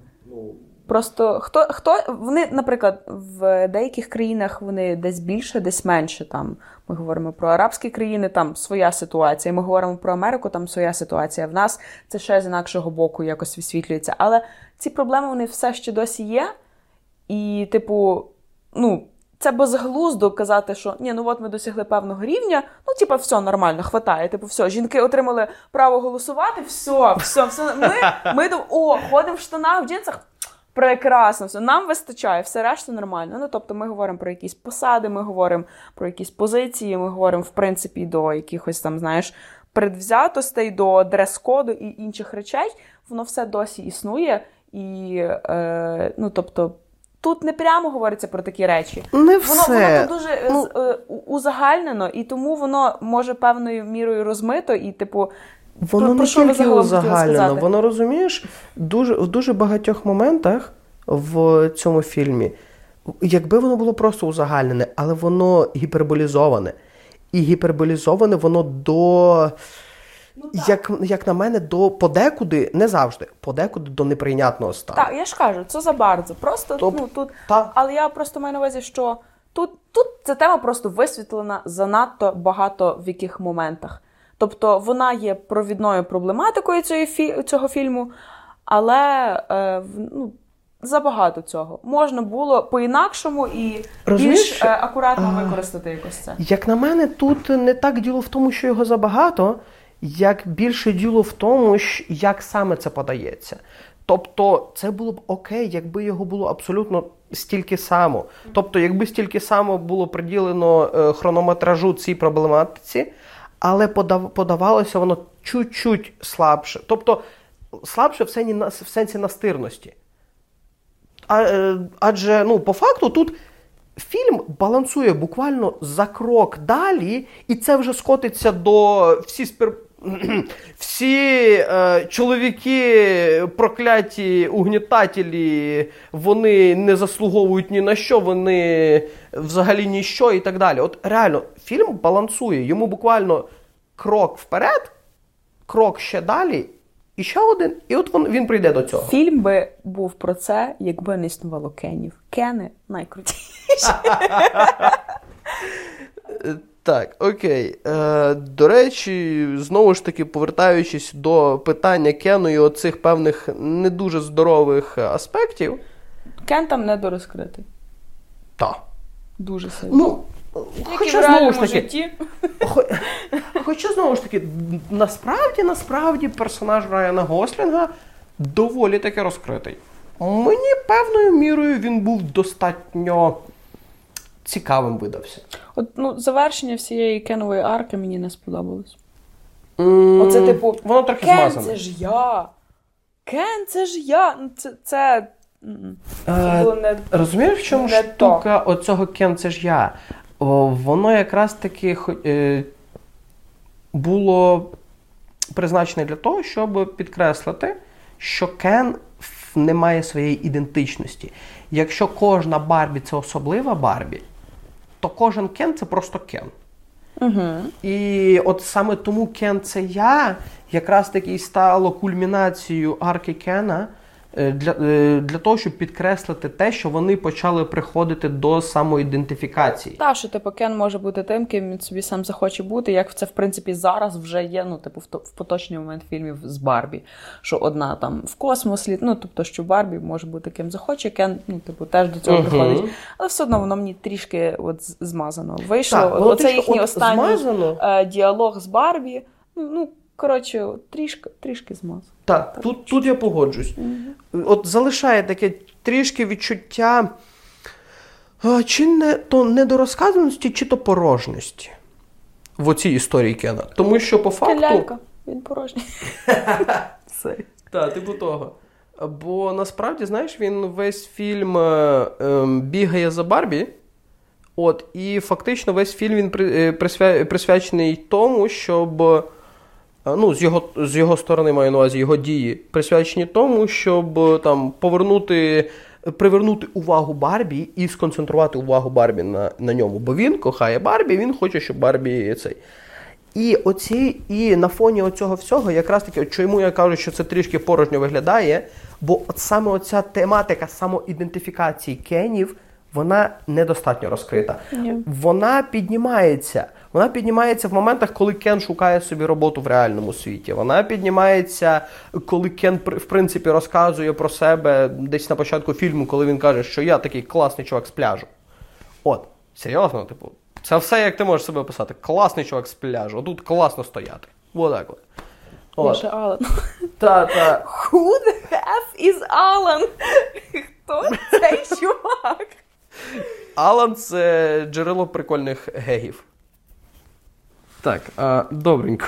Просто хто хто вони, наприклад, в деяких країнах вони десь більше, десь менше. Там ми говоримо про арабські країни, там своя ситуація. Ми говоримо про Америку, там своя ситуація. В нас це ще з інакшого боку якось висвітлюється. Але ці проблеми вони все ще досі є. І, типу, ну, це безглуздо казати, що ні, ну от ми досягли певного рівня, ну, типу, все нормально, хватає. Типу, все, жінки отримали право голосувати, все, все, все. Ми, ми о, ходимо в штанах, в джинсах. Прекрасно, все. Нам вистачає, все решта нормально. Ну, тобто, ми говоримо про якісь посади, ми говоримо про якісь позиції, ми говоримо, в принципі, до якихось там, знаєш, предвзятостей, до дрес-коду і інших речей. Воно все досі існує. І, е, ну, тобто, тут не прямо говориться про такі речі. Не Воно, все. воно тут дуже е, Ну, е, узагальнено, і тому воно може певною мірою розмито, і, типу, Воно про не що тільки узагальнено, воно розумієш, дуже, в дуже багатьох моментах в цьому фільмі, якби воно було просто узагальнене, але воно гіперболізоване. І гіперболізоване воно до, Ну, як, як на мене, до подекуди, не завжди, подекуди до неприйнятного стану. Так, я ж кажу, це за. Просто Тоб- ну тут. та. Але я просто маю на увазі, що тут, тут ця тема просто висвітлена занадто багато в яких моментах. Тобто вона є провідною проблематикою цієї фі- цього фільму, але е, ну, забагато цього. Можна було по-інакшому і Розумієш, більш е, акуратно використати якось це. Як на мене, тут не так діло в тому, що його забагато, як більше діло в тому, як саме це подається. Тобто, це було б окей, якби його було абсолютно стільки само. Тобто, якби стільки само було приділено е, хронометражу цій проблематиці, але подавалося воно чуть-чуть слабше. Тобто, слабше в сенсі, настирності. А, е, адже, ну, по факту, тут фільм балансує буквально за крок далі, і це вже скотиться до всі спір... Всі е, чоловіки прокляті угнітателі, вони не заслуговують ні на що, вони взагалі ніщо і так далі. От реально, фільм балансує. Йому буквально крок вперед, крок ще далі, і ще один, і от він, він прийде до цього. Фільм би був про це, якби не існувало Кенів. Кени найкрутіші. Так, окей. Е, до речі, знову ж таки, повертаючись до питання Кену і оцих певних не дуже здорових аспектів. Кен там недорозкритий. Та. Дуже сильно. Ну, хоча знову ж таки, житті. Хо- Хоча знову ж таки, насправді, насправді персонаж Райана Гослінга доволі таки розкритий. Мені певною мірою він був достатньо цікавим видався. От, ну, завершення всієї кенової арки мені не сподобалось. М, Оце, типу, воно трохи Кен, змазане. це ж я. Кен, це ж я. Ну, це. це... м-м. Це Е, було не. Розумієш, в чому Не штука оцього Кен, це ж я. О, воно якраз таки хо- е, було призначене для того, щоб підкреслити, що Кен ф- не має своєї ідентичності. Якщо кожна Барбі це особлива Барбі, то кожен Кен це просто Кен. Угу. І от саме тому Кен це я якраз таки і стало кульмінацією арки Кена для, е, для того, щоб підкреслити те, що вони почали приходити до самоідентифікації. Та, що типу Кен може бути тим, ким він собі сам захоче бути, як це в принципі зараз вже є. Ну, типу, в, в поточний момент фільмів з Барбі. Що одна там в космос літ, ну тобто, що Барбі може бути ким захоче, Кен, ну, типу, теж до цього Мгм. приходить. Але все одно воно мені трішки от змазано. Вийшло. Так, Оце їхній останній змазано. е, діалог з Барбі. Ну, ну коротше, трішки, трішки змазано. Так, тут, тут я погоджусь. От залишає таке трішки відчуття чи не то недорозказаності, чи то порожності в оцій історії Кена. Тому що по факту. лялька, він порожній. Так, типу того. Бо насправді, знаєш, він весь фільм е, ем, бігає за Барбі. От, і фактично весь фільм він е, присвя- присвячений тому, щоб. Ну, з його, з його сторони маю на увазі його дії, присвячені тому, щоб е, там повернути, привернути увагу Барбі і сконцентрувати увагу Барбі на, на ньому. Бо він кохає Барбі, він хоче, щоб Барбі цей. І оці, і на фоні оцього всього, якраз таки, чому я кажу, що це трішки порожньо виглядає, бо от саме оця тематика самоідентифікації кенів, вона недостатньо розкрита. Ні. Вона піднімається. Вона піднімається в моментах, коли Кен шукає собі роботу в реальному світі. Вона піднімається, коли Кен в принципі розказує про себе десь на початку фільму, коли він каже, що я такий класний чувак з пляжу. От, серйозно, типу, це все як ти можеш себе описати. Класний чувак з пляжу, тут класно стояти. Отак от. Ще Алан. Та, та. Who the F is Alan? Хто цей чувак? Алан це джерело прикольних гегів. Так, а, добренько.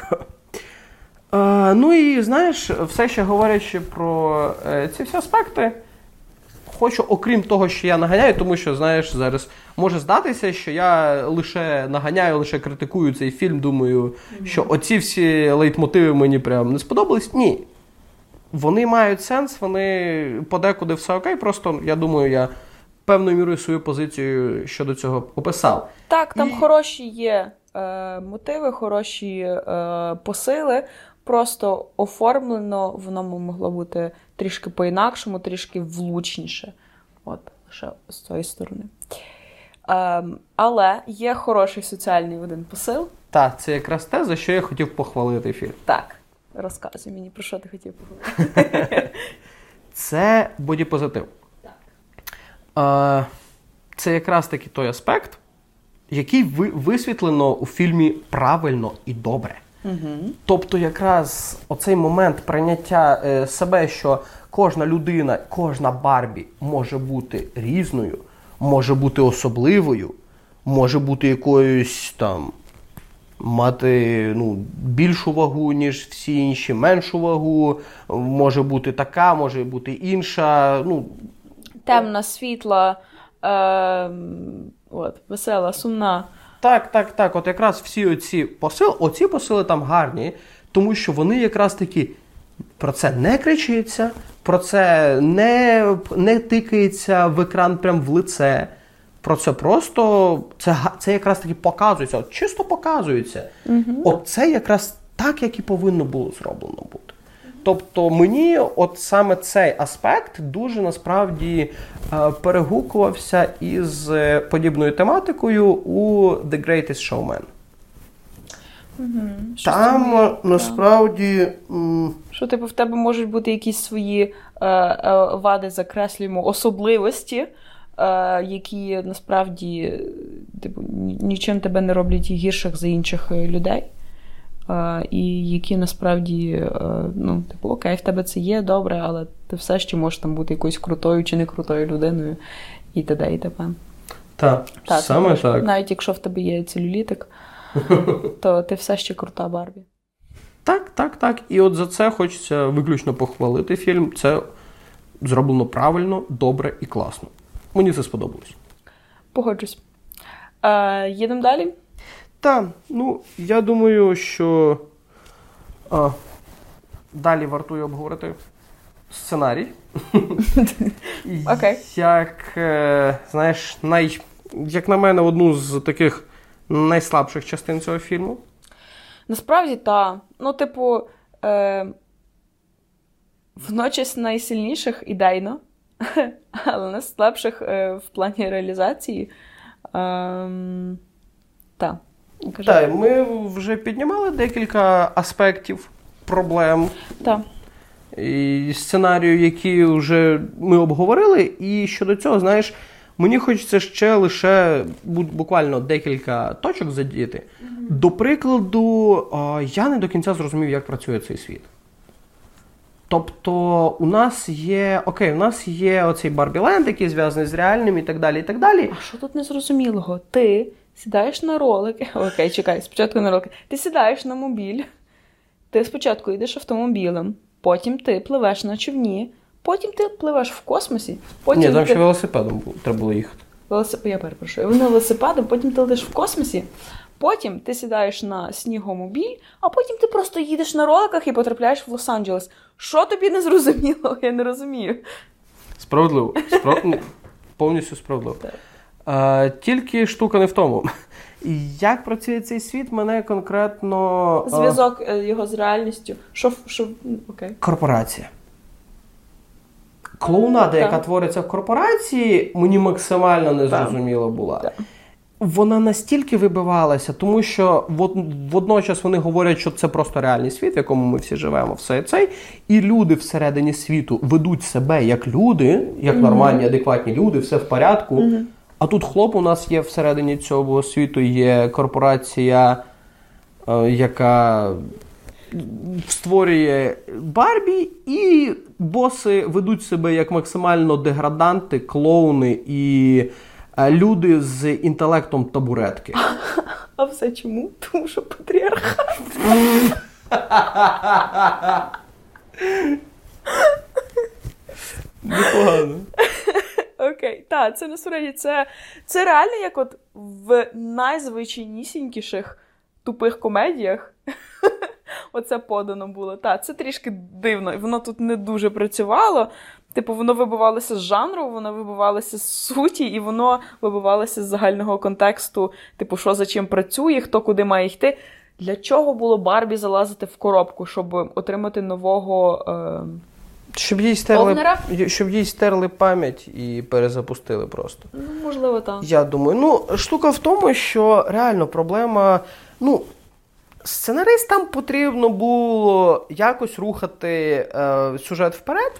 А, ну і знаєш, все ще говорячи про е, ці всі аспекти, хочу, окрім того, що я наганяю, тому що, знаєш, зараз може здатися, що я лише наганяю, лише критикую цей фільм, думаю, що оці всі лейтмотиви мені прям не сподобались. Ні. Вони мають сенс, вони подекуди все окей, просто я думаю, я певною мірою свою позицію щодо цього описав. Так, там І- хороші є е, мотиви, хороші е, посили. Просто оформлено воно могло бути трішки по-інакшому, трішки влучніше. От, лише з цієї сторони. Ем, але є хороший соціальний один посил. Так, це якраз те, за що я хотів похвалити фільм. Так, розказуй мені, про що ти хотів поговорити. Це бодіпозитив. Е, Це якраз таки той аспект, який ви- висвітлено у фільмі правильно і добре. Тобто, якраз оцей момент прийняття е, себе, що кожна людина, кожна Барбі може бути різною, може бути особливою, може бути якоюсь там. Мати ну, більшу вагу, ніж всі інші, меншу вагу, може бути така, може бути інша. Ну, Темна, світла, Ем, от, весела, сумна. Так, так, так. От якраз всі оці посили, оці посили там гарні, тому що вони якраз такі про це не кричиться, про це не, не тикається в екран прям в лице. Про це просто це, це якраз таки показується, от чисто показується. От це якраз так, як і повинно було зроблено бути. Тобто мені от саме цей аспект дуже насправді е, перегукувався із е, подібною тематикою у The Greatest Showman. Щось Там е, насправді Що, типу, в тебе можуть бути якісь свої е, е, вади, закреслюємо, особливості, е, які насправді типу, нічим тебе не роблять гірших за інших людей. І які насправді, е, ну, типу, окей, в тебе це є добре, але ти все ще можеш там бути якоюсь крутою чи не крутою людиною, і т.д. і т.п. так, Так, саме можеш- так. Навіть якщо в тебе є целюлітик, то ти все ще крута Барбі. Так, так, так. І от за це хочеться виключно похвалити фільм. Це зроблено правильно, добре і класно. Мені це сподобалось. Погоджусь. Е, їдемо далі. Так, ну я думаю, що а, далі вартує обговорити сценарій. Окей. Як, е, знаєш, най, як на мене, одну з таких найслабших частин цього фільму. Насправді, так. Ну, типу, е, водночас найсильніших ідейно, але найслабших е, в плані реалізації. Ем, та. Кажи. Так, ми вже піднімали декілька аспектів проблем Та. і сценарію, які вже ми обговорили. І щодо цього, знаєш, мені хочеться ще лише буквально декілька точок задіяти. До прикладу, я не до кінця зрозумів, як працює цей світ. Тобто, у нас є окей, у нас є оцей Барбіленд, який зв'язаний з реальним і так далі. і так далі. А що тут незрозумілого? Ти сідаєш на ролики. Окей, чекай, спочатку на ролики. Ти сідаєш на мобіль, ти спочатку йдеш автомобілем, потім ти пливеш на човні, потім ти пливеш в космосі, потім Ні, там ти... ще велосипедом треба було їхати. Велосип... Я перепрошую. Ви на велосипедом, потім ти летиш в космосі, потім ти сідаєш на снігомобіль, а потім ти просто їдеш на роликах і потрапляєш в Лос-Анджелес. Що тобі не зрозуміло? Я не розумію. Справедливо. Справ... ну, Повністю справедливо. Так. А, тільки штука не в тому. Як працює цей світ, мене конкретно. Зв'язок е, його з реальністю. Що, що... окей. Корпорація. Клоунада, Так. яка твориться в корпорації, мені максимально незрозуміла була. Так. Вона настільки вибивалася, тому що вод- водночас вони говорять, що це просто реальний світ, в якому ми всі живемо, все цей. І люди всередині світу ведуть себе як люди, як нормальні, адекватні люди, все в порядку. А тут хлоп у нас є всередині цього світу, є корпорація, е, яка створює Барбі, і боси ведуть себе як максимально деграданти, клоуни і е, люди з інтелектом табуретки. А все чому? Тому що патріархат. Непогано. Окей, так, це насправді це, це реально як от в найзвичайнісінькіших тупих комедіях. Оце подано було. Так, це трішки дивно, і воно тут не дуже працювало. Типу, воно вибивалося з жанру, воно вибивалося з суті, і воно вибивалося з загального контексту, типу, що за чим працює, хто куди має йти. Для чого було Барбі залазити в коробку, щоб отримати нового. Е... Щоб їй стерли, Овнера? щоб їй стерли пам'ять і перезапустили просто. Ну, можливо, так. Я думаю, ну штука в тому, що реально проблема. Ну, сценаристам потрібно було якось рухати е, сюжет вперед,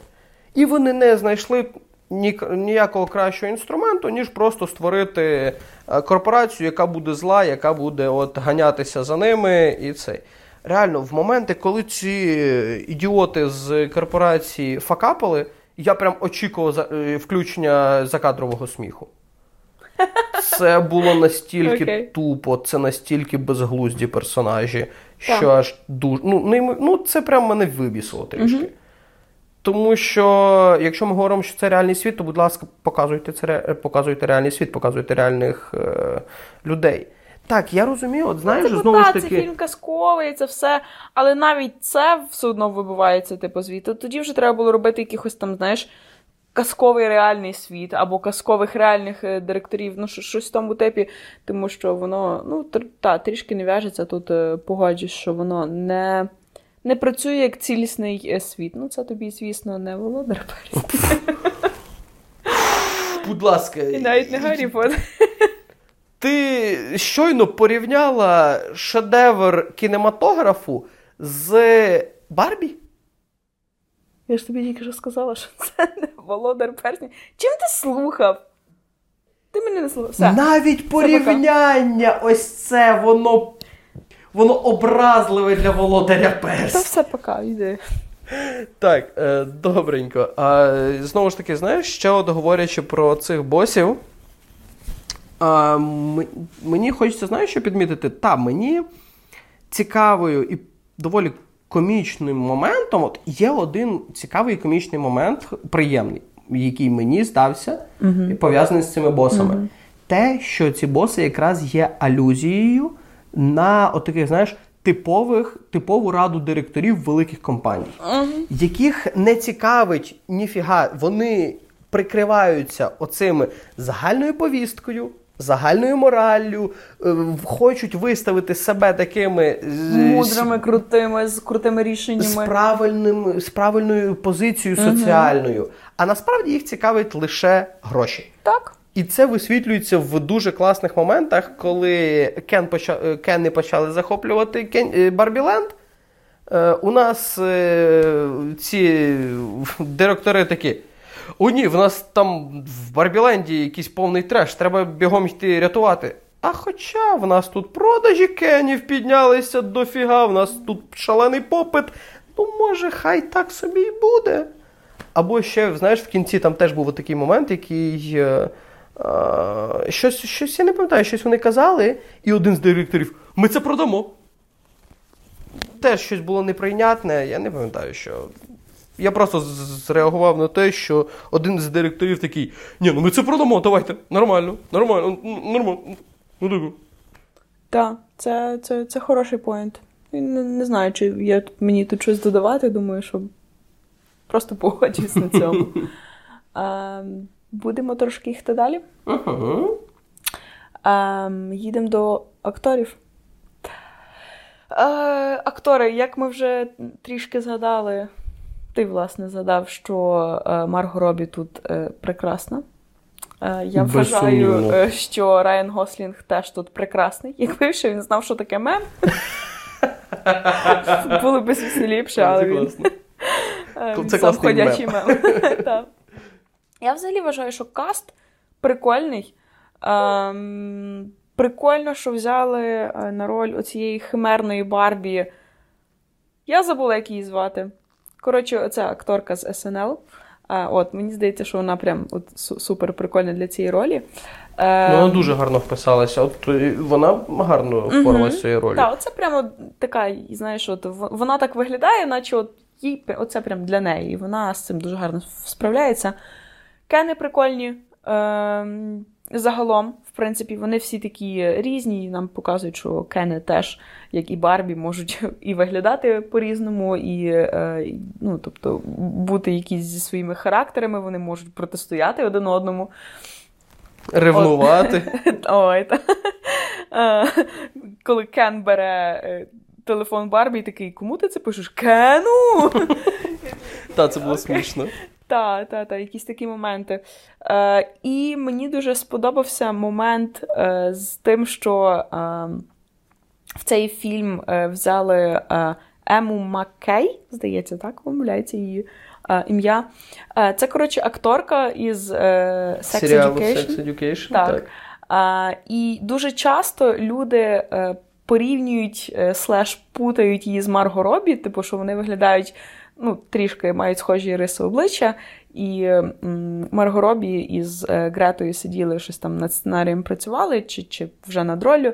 і вони не знайшли ні, ніякого кращого інструменту, ніж просто створити е, корпорацію, яка буде зла, яка буде от ганятися за ними, і це. Реально, в моменти, коли ці ідіоти з корпорації факапали, я прям очікував за, е, включення закадрового сміху. Це було настільки Окей. тупо, це настільки безглузді персонажі, що Так. аж дуже. Ну, неймо- ну, це прям мене вибісило трішки. Тому що, якщо ми говоримо, що це реальний світ, то, будь ласка, показуйте це показуйте реальний світ, показуйте реальних е, людей. Так, я розумію, от знаєш, Типу, знову та, ж це таки. фільм казковий, це все. Але навіть це все одно вибивається, типу, звідти. Тоді вже треба було робити якихось там, знаєш, казковий реальний світ, або казкових реальних е, директорів, ну, що- щось в тому типі, тому що воно, ну, тр- та, трішки не в'яжеться тут, е, погоджусь, що воно не. Не працює як цілісний е, світ. Ну, це тобі, звісно, не володар Перснів. Будь ласка, І навіть не Гаррі Поттер. Ти щойно порівняла шедевр кінематографу з Барбі? Я ж тобі тільки що сказала, що це не володар перснів. Чим ти слухав? Ти мене не слухав. Все. Навіть порівняння, ось це воно. Воно образливе для володаря Та перс. все пока, йди. Так, е, добренько. А, знову ж таки, знаєш, ще от говорячи про цих босів. А, м- мені хочеться, знаєш, що підмітити? Та, мені цікавою і доволі комічним моментом. От є один цікавий комічний момент, приємний, який мені здався, і пов'язаний з цими босами. Те, що ці боси якраз є алюзією на от таких, знаєш, типових, типову раду директорів великих компаній, яких не цікавить ніфіга, вони прикриваються оцими загальною повісткою. Загальною мораллю, е, хочуть виставити себе такими Мудрими, крутими, з крутими з рішеннями. правильним, з правильною позицією соціальною. А насправді їх цікавить лише гроші. Так. І це висвітлюється в дуже класних моментах, коли Кен поча... е, Кенни почали захоплювати Кен... е, Барбіленд. Е, у нас е, ці директори такі. О, ні, в нас там в Барбіленді якийсь повний треш, треба бігом йти рятувати. А хоча в нас тут продажі кенів піднялися дофіга, в нас тут шалений попит. Ну, може, хай так собі і буде. Або ще, знаєш, в кінці там теж був такий момент, який. Е, е, щось, щось я не пам'ятаю, щось вони казали, і один з директорів: ми це продамо. Теж щось було неприйнятне, я не пам'ятаю, що. Я просто зреагував на те, що один з директорів такий: ні, ну ми це продамо, давайте, нормально, нормально, нормально. Ну, дику. Так, це, це, це хороший поінт. Не, не знаю, чи я тут- мені тут щось додавати, думаю, що просто погоджуюсь на цьому. Ем, будемо трошки їхати далі. Угу. Ем, їдемо до акторів. Е, актори, як ми вже трішки згадали, ти, власне, згадав, що е, Марго Робі тут е, прекрасна. Е, я вважаю, що Райан Гослінг теж тут прекрасний. Якби ще він знав, що таке мем. Було б звісно ліпше, але він. Це сам ходячий мем. Я взагалі вважаю, що каст прикольний. Ем, прикольно, що взяли на роль оцієї химерної Барбі. Я забула, як її звати. Коротше, оця акторка з СНЛ. Е, от, мені здається, що вона прям от супер прикольна для цієї ролі. Е, Ну, вона дуже гарно вписалася. От е, вона гарно впоралася цією ролью. Так, оце прямо така, знаєш, от вона так виглядає, наче от їй оце прям для неї. І вона з цим дуже гарно справляється. Кени прикольні. Ем, загалом, принципі, вони всі такі різні. і Нам показують, що Кени теж, як і Барбі, можуть і виглядати по-різному, і, е, ну, тобто, бути якісь зі своїми характерами, вони можуть протистояти один одному. Ревнувати. Ой. Е, Коли Кен бере е, телефон Барбі і такий, кому ти це пишеш? Кену! Та, це було смішно. Та, та, та, якісь такі моменти. Е, і мені дуже сподобався момент е, з тим, що е, в цей фільм е, взяли е, Ему Маккей, здається, так помиляється її е, ім'я. Е, це, коротше, акторка із е, Sex Серіалу Education. Sex Education. Так. Так. І дуже часто люди порівнюють слеш путають її з Марго Робі, типу, що вони виглядають ну, трішки мають схожі риси обличчя. І м, Марго Робі із е, Гретою сиділи щось там над сценарієм працювали, чи, чи вже над ролью.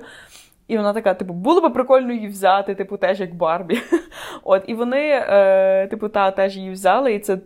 І вона така, типу, було би прикольно її взяти, типу, теж як Барбі. От, і вони, е, типу, та теж її взяли, і це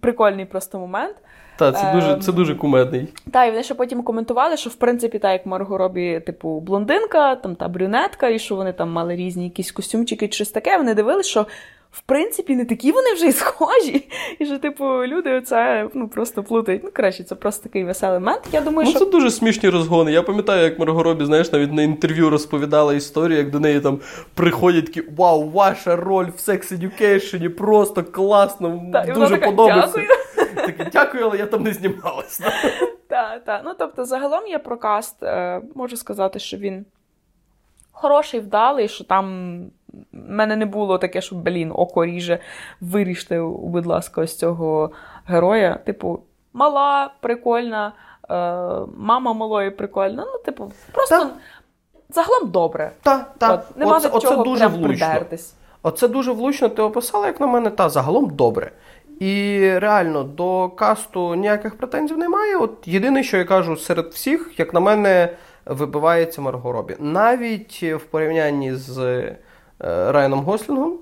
прикольний просто момент. Та, це дуже, це Ем, дуже кумедний. Та, і вони ще потім коментували, що в принципі, так як Марго Робі, типу, блондинка, там та брюнетка, і що вони там мали різні якісь костюмчики чи щось таке. Вони дивилися, що в принципі не такі вони вже й схожі. І що, типу, люди оце ну, просто плутають. Ну, краще, це просто такий веселий момент. Я думаю, Ну, що це дуже смішні розгони. Я пам'ятаю, як Марго Робі, знаєш, навіть на інтерв'ю розповідала історію, як до неї там приходять такі Вау, ваша роль в Sex Education просто класно, Та, і вона дуже така, подобається. «Дякую». Таке, дякую, але я там не знімалася. Так, так. Ну, тобто, загалом я про каст е, можу сказати, що він хороший, вдалий, що там в мене не було таке, що, блін, око ріже, виріште, будь ласка, ось цього героя. Типу, мала, прикольна, е, мама малої прикольна. Ну, типу, просто Та. загалом добре. Та, та. От, нема оце, до оце чого дуже прям придертись. Оце дуже влучно ти описала, як на мене, та загалом добре. І реально до касту ніяких претензій немає. От єдине, що я кажу серед всіх, як на мене, вибивається Марго Робі. Навіть в порівнянні з Райаном Гослінгом,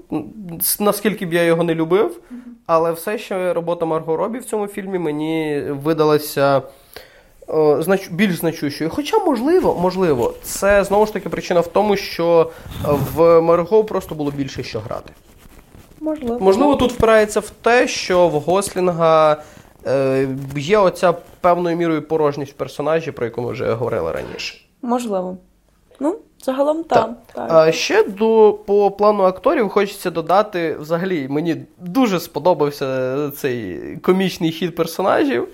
наскільки б я його не любив, але все ще робота Марго Робі в цьому фільмі мені видалася. о, знач- більш значущою. Хоча, можливо, можливо, це знову ж таки причина в тому, що в Марго просто було більше що грати. Можливо. Можливо, тут впирається в те, що в Гослінга е, є оця певною мірою порожність в персонажі, про яку ми вже говорили раніше. Можливо. Ну, загалом Так. так. так. А ще до по плану акторів хочеться додати, взагалі, мені дуже сподобався цей комічний хід персонажів.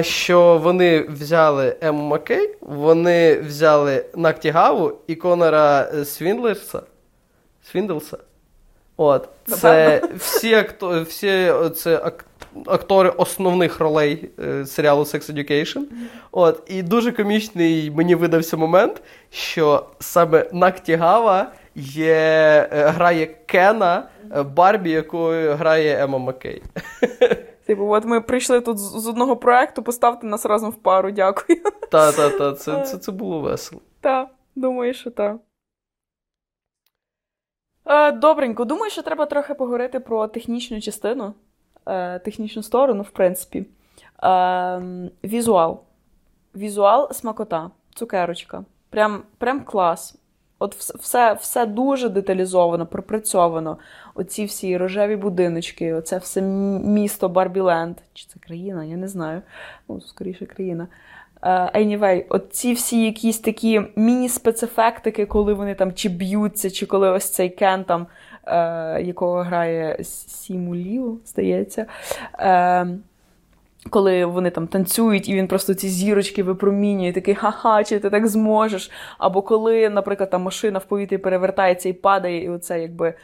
Що вони взяли Ему Маккей, вони взяли Нактігаву і Конора е, Свіндлерса. Свіндлса. От. Це всі, акто, всі це ак- актори основних ролей е, серіалу Sex Education. От. І дуже комічний мені видався момент, що саме Нактігава є, е, грає Кена е, Барбі, якою грає Ема Маккей. Типу, от ми прийшли тут з одного проекту, поставте нас разом в пару, дякую. Та-та-та, це, це, це було весело. Так, думаю, що так. Е, добренько, думаю, що треба трохи поговорити про технічну частину, е, технічну сторону, в принципі. Е, візуал. Візуал смакота, цукерочка. Прям, прям клас. От все, все дуже деталізовано, пропрацьовано. Оці всі рожеві будиночки, оце все місто Барбіленд. Чи це країна? Я не знаю. Ну, скоріше, країна. Е, Anyway, от ці всі якісь такі міні-спецефектики, коли вони там чи б'ються, чи коли ось цей Кен там, е, якого грає Сіму Ліу, здається. Е, коли вони там танцюють, і він просто ці зірочки випромінює, такий ха-ха, чи ти так зможеш. Або коли, наприклад, там машина в повітрі перевертається і падає, і оце якби.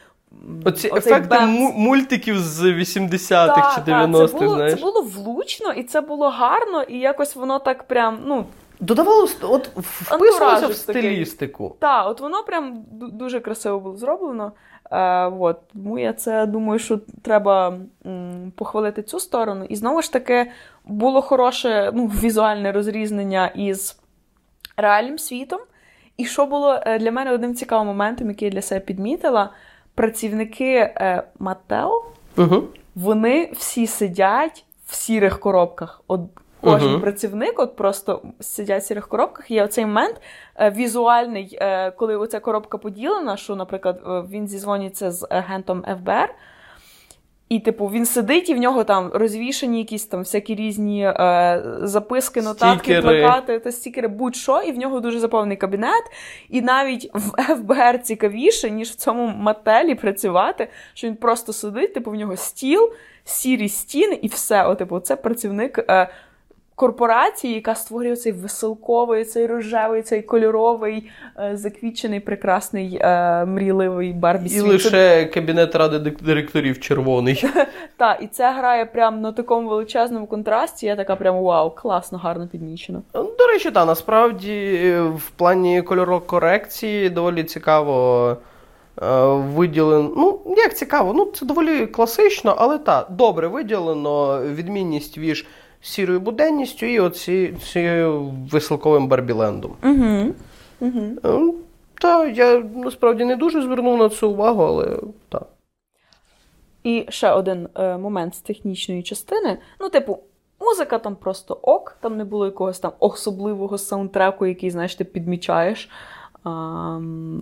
Оці ефекти бемс. мультиків з 80-х Так, чи так, 90-х, це було, знаєш. Це було влучно, і це було гарно, і якось воно так прям, ну, Додавалося, от вписувалося в стилістику. Так, от воно прям дуже красиво було зроблено. Е, от, тому я це думаю, що треба похвалити цю сторону. І знову ж таки, було хороше ну, візуальне розрізнення із реальним світом. І що було е, для мене одним цікавим моментом, який я для себе підмітила, працівники е, Матео, Угу. вони всі сидять в сірих коробках. От кожен Мгм. працівник от просто сидять в сірих коробках. Є оцей момент е, візуальний, е, коли оця коробка поділена, що, наприклад, е, він зізвонюється з агентом ФБР. І, типу, він сидить, і в нього там розвішані якісь там всякі різні е, записки, нотатки, Стікери. плакати та стікери, будь-що, і в нього дуже заповнений кабінет. І навіть в ФБР цікавіше, ніж в цьому мотелі працювати, що він просто сидить, типу, в нього стіл, сірі стіни, і все. О, типу, це працівник е, корпорації, яка створює цей веселковий, цей рожевий, цей кольоровий, е, заквічений, прекрасний, е, мрійливий Барбі І лише кабінет ради директорів червоний. Так, і це грає прямо на такому величезному контрасті. Я така прям вау, класно, гарно підмічено. До речі, так, насправді е, в плані кольорокорекції доволі цікаво е, виділено. Ну, як цікаво, ну це доволі класично, але так, добре виділено відмінність між сірою буденністю і оці цією веселковим Барбілендом. Угу. Угу. Е, Та, я насправді не дуже звернув на це увагу, але так. І ще один е, момент з технічної частини. Ну, типу, музика там просто ок, там не було якогось там особливого саундтреку, який, знаєш, ти підмічаєш. А,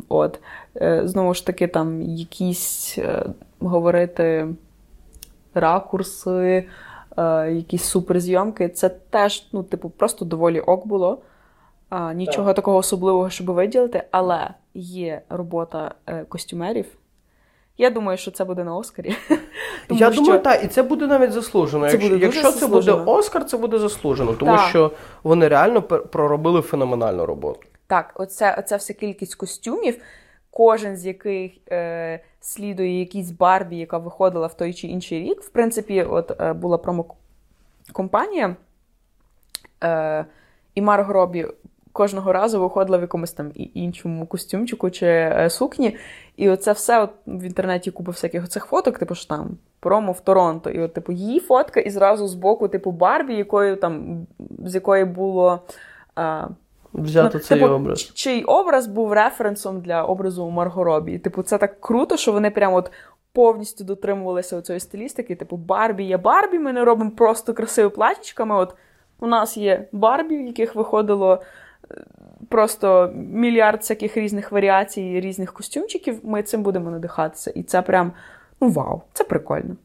от. Е, знову ж таки, там якісь е, говорити ракурси, е, якісь суперзйомки. Це теж, ну, типу, просто доволі ок було. А, нічого такого особливого, щоб виділити, але є робота е, костюмерів. Я думаю, що це буде на Оскарі. Тому Я що- думаю, так, і це буде навіть заслужено. Це якщо буде якщо це заслужено. буде Оскар, це буде заслужено, тому Так. що вони реально проробили феноменальну роботу. Так, оце, оця вся кількість костюмів, кожен з яких е, слідує якійсь Барбі, яка виходила в той чи інший рік. В принципі, от е, була промо-компанія, е, і Марго Робі кожного разу виходила в якомусь там іншому костюмчику чи е, сукні. І оце все от в інтернеті купа всяких оцих фоток, типу що там промо в Торонто. І от, типу, її фотка, і зразу з боку, типу, Барбі, якою там, з якої було. Е, Взяти Ну, цей типу, образ. ч- Чий образ був референсом для образу Марго Робі. Типу, це так круто, що вони прямо от повністю дотримувалися цієї стилістики. Типу, Барбі є Барбі, ми не робимо просто красиві платічками. От у нас є Барбі, в яких виходило е, просто мільярд всяких різних варіацій, різних костюмчиків. Ми цим будемо надихатися. І це прям ну вау, це прикольно.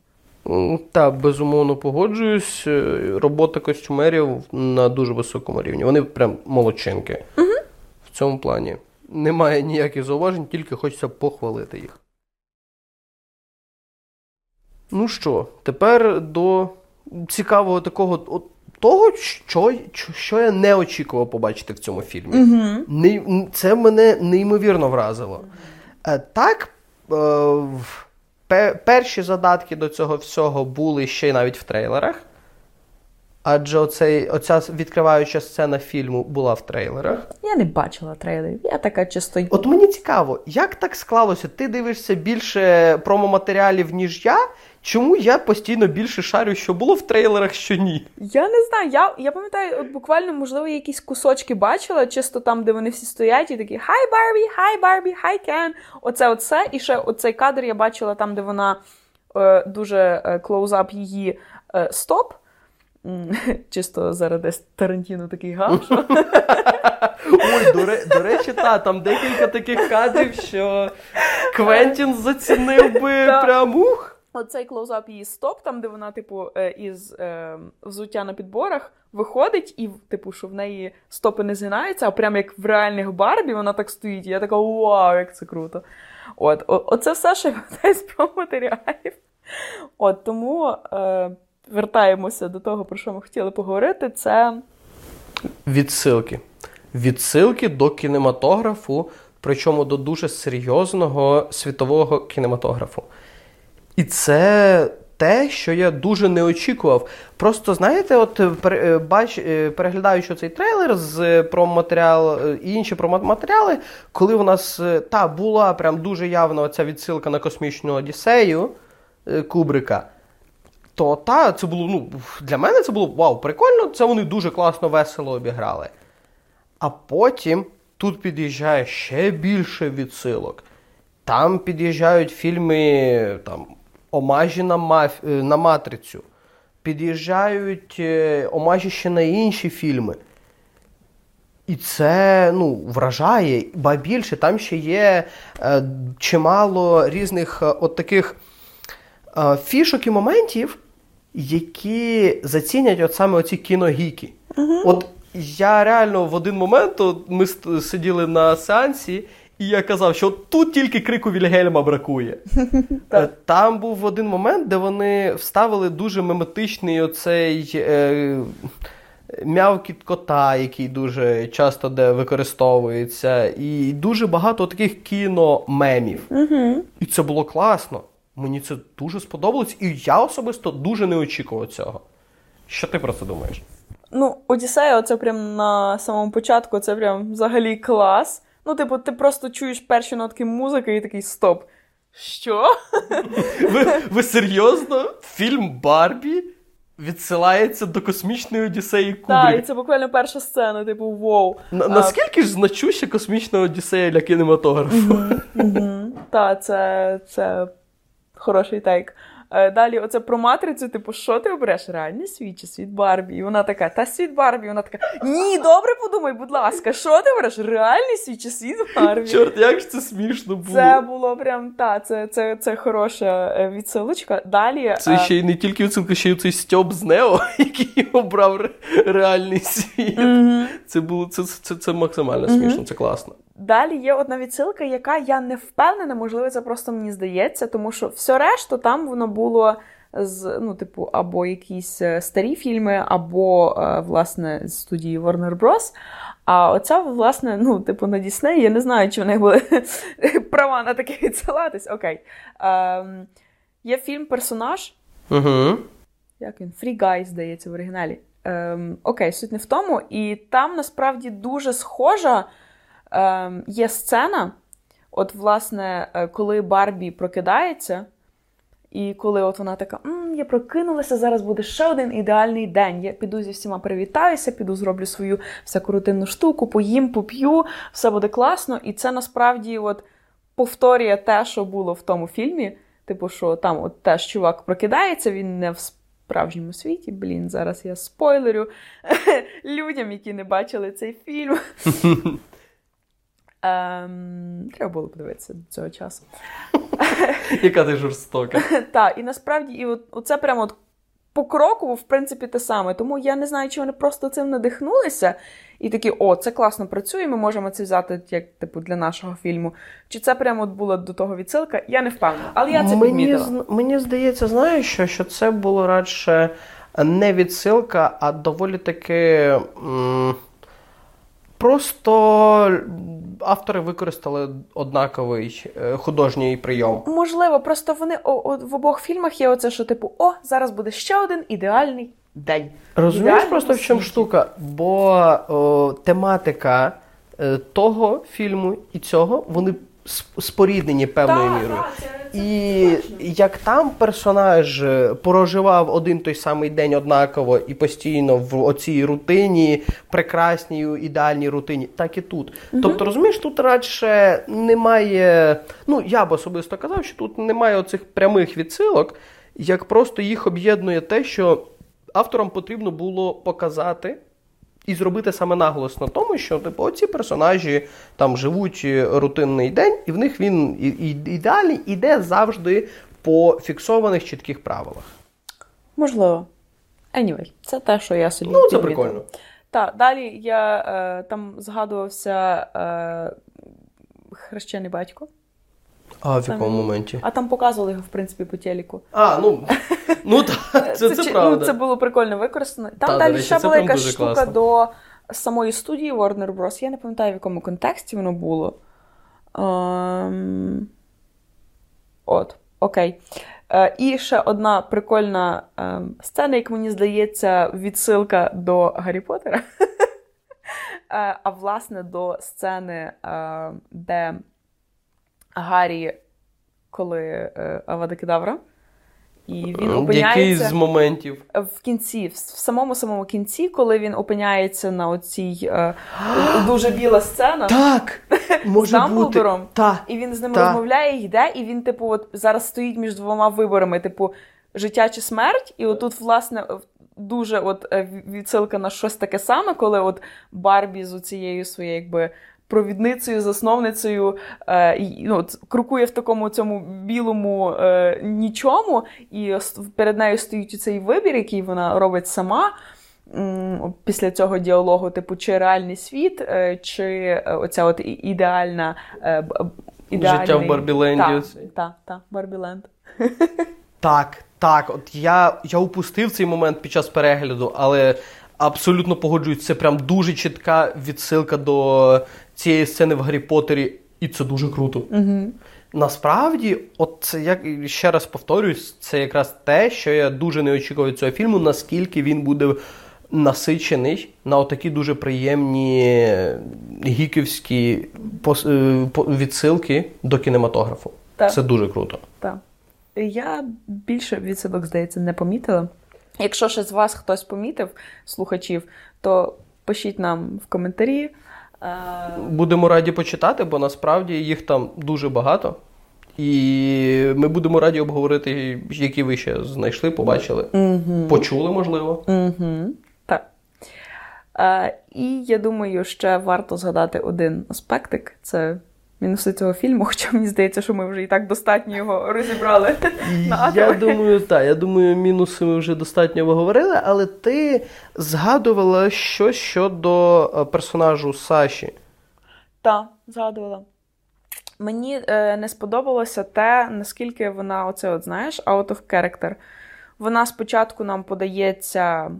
М, Та, безумовно погоджуюсь. Е, Робота костюмерів на дуже високому рівні. Вони прям молодчинки. Угу. В цьому плані. Немає ніяких зауважень, тільки хочеться похвалити їх. Ну що, тепер до цікавого такого от, того, що, що я не очікував побачити в цьому фільмі. Угу. Це мене неймовірно вразило. Е, Так, е, перші задатки до цього всього були ще й навіть в трейлерах. Адже оцей, оця відкриваюча сцена фільму була в трейлерах. Я не бачила трейлерів. Я така чисто. От мені цікаво, як так склалося? Ти дивишся більше промо-матеріалів, ніж я? Чому я постійно більше шарю, що було в трейлерах, що ні? Я не знаю. Я, я пам'ятаю, от буквально, можливо, якісь кусочки бачила, чисто там, де вони всі стоять, і такі Hi Barbie, Hi Barbie, Hi Ken. Оце оце. І ще оцей кадр я бачила там, де вона е, дуже е, close-up її е, стоп. Чисто заради Тарантіно такий гав. Ой, до, ре- до речі, та, там декілька таких кадрів, що Квентін зацінив би прям ух. Оцей клоузап її стоп, там, де вона, типу, е, із е, взуття на підборах виходить, і, типу, що в неї стопи не згинаються, а прям як в реальних Барбі вона так стоїть. І я така, вау, як це круто. От, о- оце все, пам'ятаю з промо-матеріалів. От тому е, вертаємося до того, про що ми хотіли поговорити. Це Відсилки. Відсилки до кінематографу, причому до дуже серйозного світового кінематографу. І це те, що я дуже не очікував. Просто знаєте, от е, е, бач, е, переглядаючи цей трейлер з проматеріал і інші проматеріали, коли у нас та була прям дуже явна ця відсилка на космічну Одіссею Кубрика. То та, це було, ну, для мене це було вау, прикольно, це вони дуже класно, весело обіграли. А потім тут під'їжджає ще більше відсилок. Там під'їжджають фільми там, омажі на, маф... е, на матрицю, під'їжджають е, омажі ще на інші фільми. І це ну, вражає, ба більше, там ще є е, чимало різних е, от таких е, фішок і моментів, які зацінять от саме оці кіногіки. От я реально в один момент от ми сиділи на сеансі, і я казав, що тут тільки крику Вільгельма бракує. Е, Там був один момент, де вони вставили дуже меметичний оцей. Е, М'явкіт кота, який дуже часто де використовується, і дуже багато таких кіномемів. угу. І це було класно. Мені це дуже сподобалось, і я особисто дуже не очікував цього. Що ти про це думаєш? Ну, Одіссея, це прям на самому початку, це прям взагалі клас. Ну, типу, ти просто чуєш перші нотки музики і такий стоп. Що? Ви, ви серйозно? Фільм Барбі відсилається до космічної Одіссеї Так, і це буквально перша сцена, типу, воу. На, наскільки ж значуща космічна Одіссея для кінематографу? Так, це, це хороший тейк. Е, Далі, оце про матрицю, типу, що ти обереш? Реальний світ чи світ Барбі? І вона така, та світ Барбі. І вона така, ні, добре подумай, будь ласка, що ти обереш? Реальний світ чи світ Барбі? Чорт, як ж це смішно було. Це було прям та, це, це, це хороша е, відсилочка. Далі. Це е, ще й не тільки відсилка, ще й цей Стьоп з Нео, який обрав реальний світ. Це було це, це, це максимально смішно, це класно. Далі є одна відсилка, яка я не впевнена, можливо, це просто мені здається, тому що все решту там воно було з, ну, типу, або якісь е, старі фільми, або, е, власне, з студії Warner Bros. А оця, власне, ну, типу, на Дісней, я не знаю, чи в них були права на таке відсилатись. Окей. Ем, є фільм Персонаж. Угу. Як він? Free Guy, здається, в оригіналі. Ем, окей, суть не в тому. І там насправді дуже схожа є сцена. От, власне, е, коли Барбі прокидається, і коли от вона така: М, я прокинулася, зараз буде ще один ідеальний день. Я піду зі всіма привітаюся, піду зроблю свою всяку рутинну штуку, поїм, поп'ю, все буде класно. І це насправді от повторює те, що було в тому фільмі. Типу, що там от теж чувак прокидається, він не в справжньому світі. Блін, зараз я спойлерю людям, які не бачили цей фільм. Ем, треба було подивитися до цього часу. Яка ти жорстока. Так, і насправді, і от, оце прямо от покроково, в принципі, те саме. Тому я не знаю, чи вони просто цим надихнулися і такі, о, це класно працює, ми можемо це взяти як типу для нашого фільму. Чи це прямо от була до того відсилка? Я не впевнена. Але я це мені, підмітила. мені здається, знаєш, що, що це було радше не відсилка, а доволі таки. М- просто автори використали однаковий е, художній прийом. Можливо, просто вони о, о, в обох фільмах є оце, що типу, о, зараз буде ще один ідеальний день. Розумієш Ідеальний просто в чому штука? Бо о, тематика е, того фільму і цього вони споріднені певною мірою. І як там персонаж е, проживав один той самий день однаково і постійно в оцій рутині, прекрасній, ідеальній рутині, так і тут. Тобто, розумієш, тут радше немає. Ну, я б особисто казав, що тут немає оцих прямих відсилок, як просто їх об'єднує те, що авторам потрібно було показати. І зробити саме наголос на тому, що типу, оці персонажі там живуть е, рутинний день, і в них він і, і, ідеальний іде завжди по фіксованих чітких правилах. Можливо. Anyway, це те, що я собі. Ну, це прикольно. Так, далі я е, там згадувався е, хрещений батько, А в Там- якому моменті? а там показували його, в принципі, по телеку. А, ну, ну так, це, це, чи- правда. Ну, це було прикольно використано. Там Та, далі речі, ще була якась штука класно. до самої студії Warner Bros. Я не пам'ятаю, в якому контексті воно було. Ем... От, окей. Е, і ще одна прикольна ем, сцена, як мені здається, відсилка до Гаррі Поттера. Е, а власне до сцени, е, де Гаррі, коли е, Авада Кедавра, і він Який з моментів. в кінці, в самому самому кінці, коли він опиняється на оцій е, дуже біла сцена. Так! Може З Дамблдором? Так. І він з ним Та. розмовляє, йде, і він, типу, от зараз стоїть між двома виборами: типу, життя чи смерть. І отут, власне, дуже от е, відсилка на щось таке саме, коли от Барбі з цією своєю якби. Провідницею, засновницею е, ну, крокує в такому цьому білому е, нічому, і перед нею стоїть цей вибір, який вона робить сама. Після цього діалогу, типу, чи реальний світ, е, чи оця от ідеальна ідеальний... Життя в Барбіленді Так, так, так, Барбіленд. Так, так. От я, я упустив цей момент під час перегляду, але абсолютно погоджуюсь, це прям дуже чітка відсилка до цієї сцени в Гаррі Поттері, і це дуже круто. Угу. Насправді, от це як ще раз повторюсь, це якраз те, що я дуже не очікував від цього фільму, наскільки він буде насичений на отакі дуже приємні гіківські е, відсилки до кінематографу. Так. Це дуже круто. Так. Я більше відсилок, здається, не помітила. Якщо ще з вас хтось помітив, слухачів, то пишіть нам в коментарі. Будемо раді почитати, бо насправді їх там дуже багато. І ми будемо раді обговорити, які ви ще знайшли, побачили, почули, можливо. Угу. Так. Е, і я думаю, ще варто згадати один аспектик. Це мінуси цього фільму, хоча мені здається, що ми вже і так достатньо його розібрали на Я думаю, так. Я думаю, мінуси ми вже достатньо говорили, але ти згадувала щось щодо е, персонажу Саші. Так, згадувала. Мені е, не сподобалося те, наскільки вона, оце, от знаєш, out of character. Вона спочатку нам подається.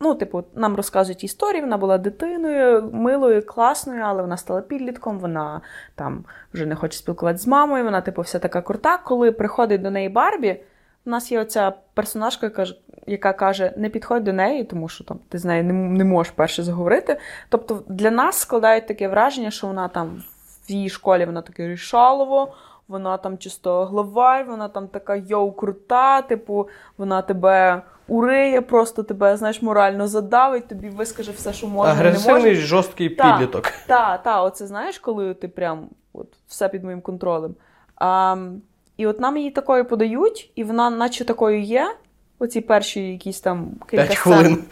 Ну, типу, нам розказують історії, вона була дитиною, милою, класною, але вона стала підлітком, вона там вже не хоче спілкуватися з мамою, вона, типу, вся така крута. Коли приходить до неї Барбі, у нас є оця персонажка, яка каже: не підходь до неї, тому що там ти з нею не, не можеш перше заговорити. Тобто для нас складають таке враження, що вона там в її школі вона таке рішалово, вона там чисто главарь, вона там така йоу крута, типу, вона тебе уриє, просто тебе, знаєш, морально задавить, тобі вискаже все, що можна, не Агресивний, може. жорсткий Та. підліток. Та, та, оце знаєш, коли ти прям от, все під моїм контролем. А, і от нам її такою подають, і вона, наче такою є, оці перші якісь там кілька П'ять сцен. хвилин.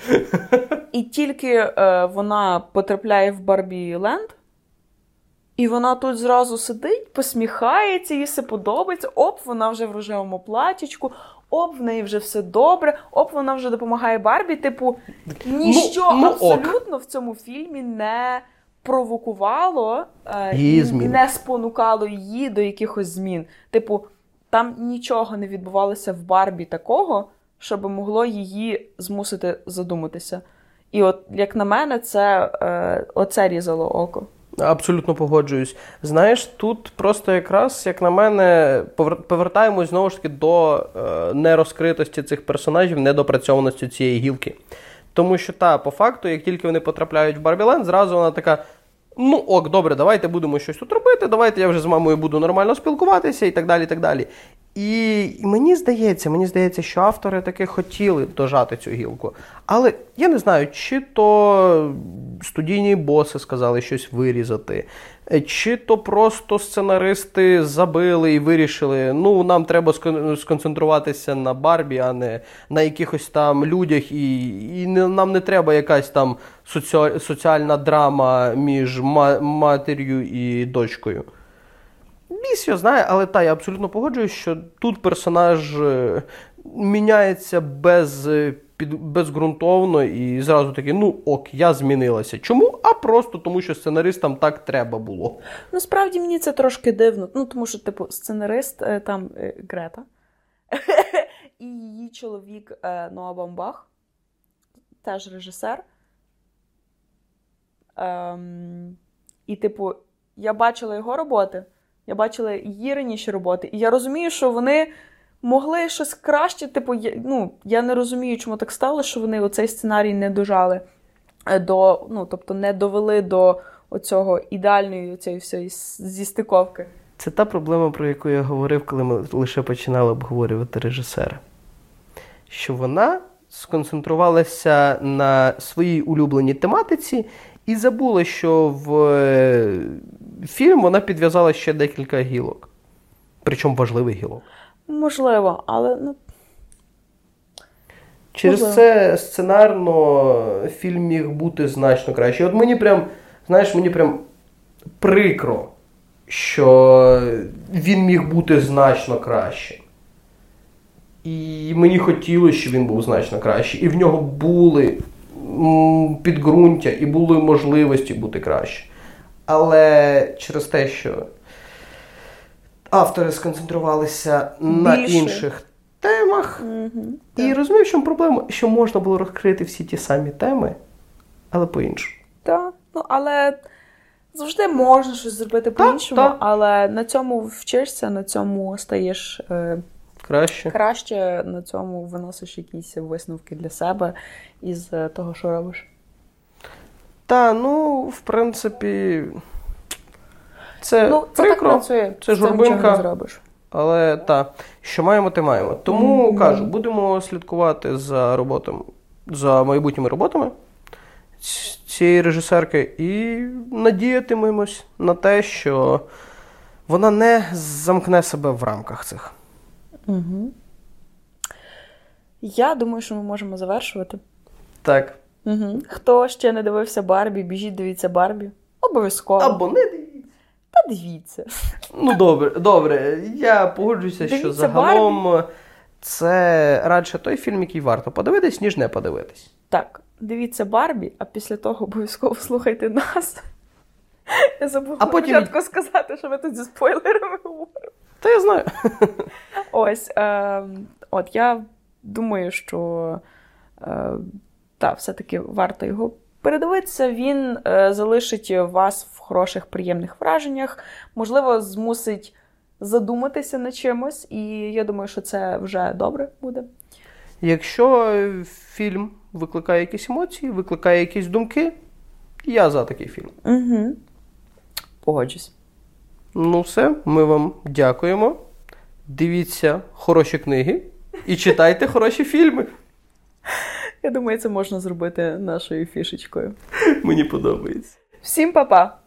І тільки е, вона потрапляє в Барбі Ленд, і вона тут зразу сидить, посміхається, їй все подобається. Оп, вона вже в рожевому платічку, оп, в неї вже все добре, оп, вона вже допомагає Барбі. Типу, ніщо ну, ок. абсолютно в цьому фільмі не провокувало, е, і не спонукало її до якихось змін. Типу, там нічого не відбувалося в Барбі такого, щоб могло її змусити задуматися. І от, як на мене, це е, оце різало око. Абсолютно погоджуюсь. Знаєш, тут просто якраз, як на мене, повертаємось знову ж таки до е, нерозкритості цих персонажів, недопрацьованості цієї гілки. Тому що, та, по факту, як тільки вони потрапляють в Барбіленд, зразу вона така. Ну, ок, добре, давайте будемо щось тут робити, давайте я вже з мамою буду нормально спілкуватися і так далі. І так далі. І мені здається, мені здається, що автори таки хотіли дожати цю гілку. Але я не знаю, чи то студійні боси сказали щось вирізати, е, чи то просто сценаристи забили і вирішили, ну, нам треба сконцентруватися на Барбі, а не на якихось там людях, і, і нам не треба якась там соціальна драма між матір'ю і дочкою. Біс його знає, але та, я абсолютно погоджуюсь, що тут персонаж е, міняється без, е, під, безґрунтовно і зразу таки, ну ок, я змінилася. Чому? А просто тому, що сценаристам так треба було. Насправді мені це трошки дивно. Ну, тому що, типу, сценарист е, там Грета і її чоловік Ноа Бамбах, теж режисер. Ем, і, типу, я бачила його роботи, я бачила її раніше роботи, і я розумію, що вони могли щось краще. Типу, ну, я не розумію, чому так стало, що вони оцей сценарій не дожали е, до, ну, тобто не довели до оцього ідеальної цієї всієї зістиковки. Це та проблема, про яку я говорив, коли ми лише починали обговорювати режисера. Що вона сконцентрувалася на своїй улюбленій тематиці і забула, що в е, фільм вона підв'язала ще декілька гілок. Причому важливих гілок. Можливо, але ну, Через Можливо. це сценарно фільм міг бути значно краще. От мені прям, знаєш, мені прям прикро, що він міг бути значно краще. І мені хотілося, щоб він був значно краще. І в нього були підґрунтя і були можливості бути краще. Але через те, що автори сконцентрувалися на інших темах, угу, і розумію, в чому проблема, що можна було розкрити всі ті самі теми, але по-іншому. так. Ну, але завжди можна щось зробити по-іншому, так. але на цьому вчишся, на цьому стаєш е, Краще. краще, на цьому виносиш якісь висновки для себе із е, того, що робиш. Та, ну, в принципі, це, ну, це прикро, так працює. це журбинка. зробиш. але та, що маємо, те маємо. Тому кажу, будемо слідкувати за роботами, за майбутніми роботами цієї режисерки і надіятимемось на те, що вона не замкне себе в рамках цих. Я думаю, що ми можемо завершувати. Так. Угу. Хто ще не дивився Барбі, біжіть, дивіться Барбі. Обов'язково. Або не дивіться. Та дивіться. Ну, добре, добре. Я погоджуюся, що загалом це радше той фільм, який варто подивитись, ніж не подивитись. Так, дивіться Барбі, а після того обов'язково слухайте нас. Я забула А потім- початку сказати, що ми тут зі спойлерами говоримо. Та я знаю. Ось, е, от я думаю, що е, та, все-таки варто його передивитися. Він е, залишить вас в хороших, приємних враженнях, можливо, змусить задуматися над чимось, і я думаю, що це вже добре буде. Якщо фільм викликає якісь емоції, викликає якісь думки, я за такий фільм. Угу. Погоджусь. Ну, все, ми вам дякуємо. Дивіться хороші книги і читайте хороші фільми. Я думаю, це можна зробити нашою фішечкою. Мені подобається. Всім па-па!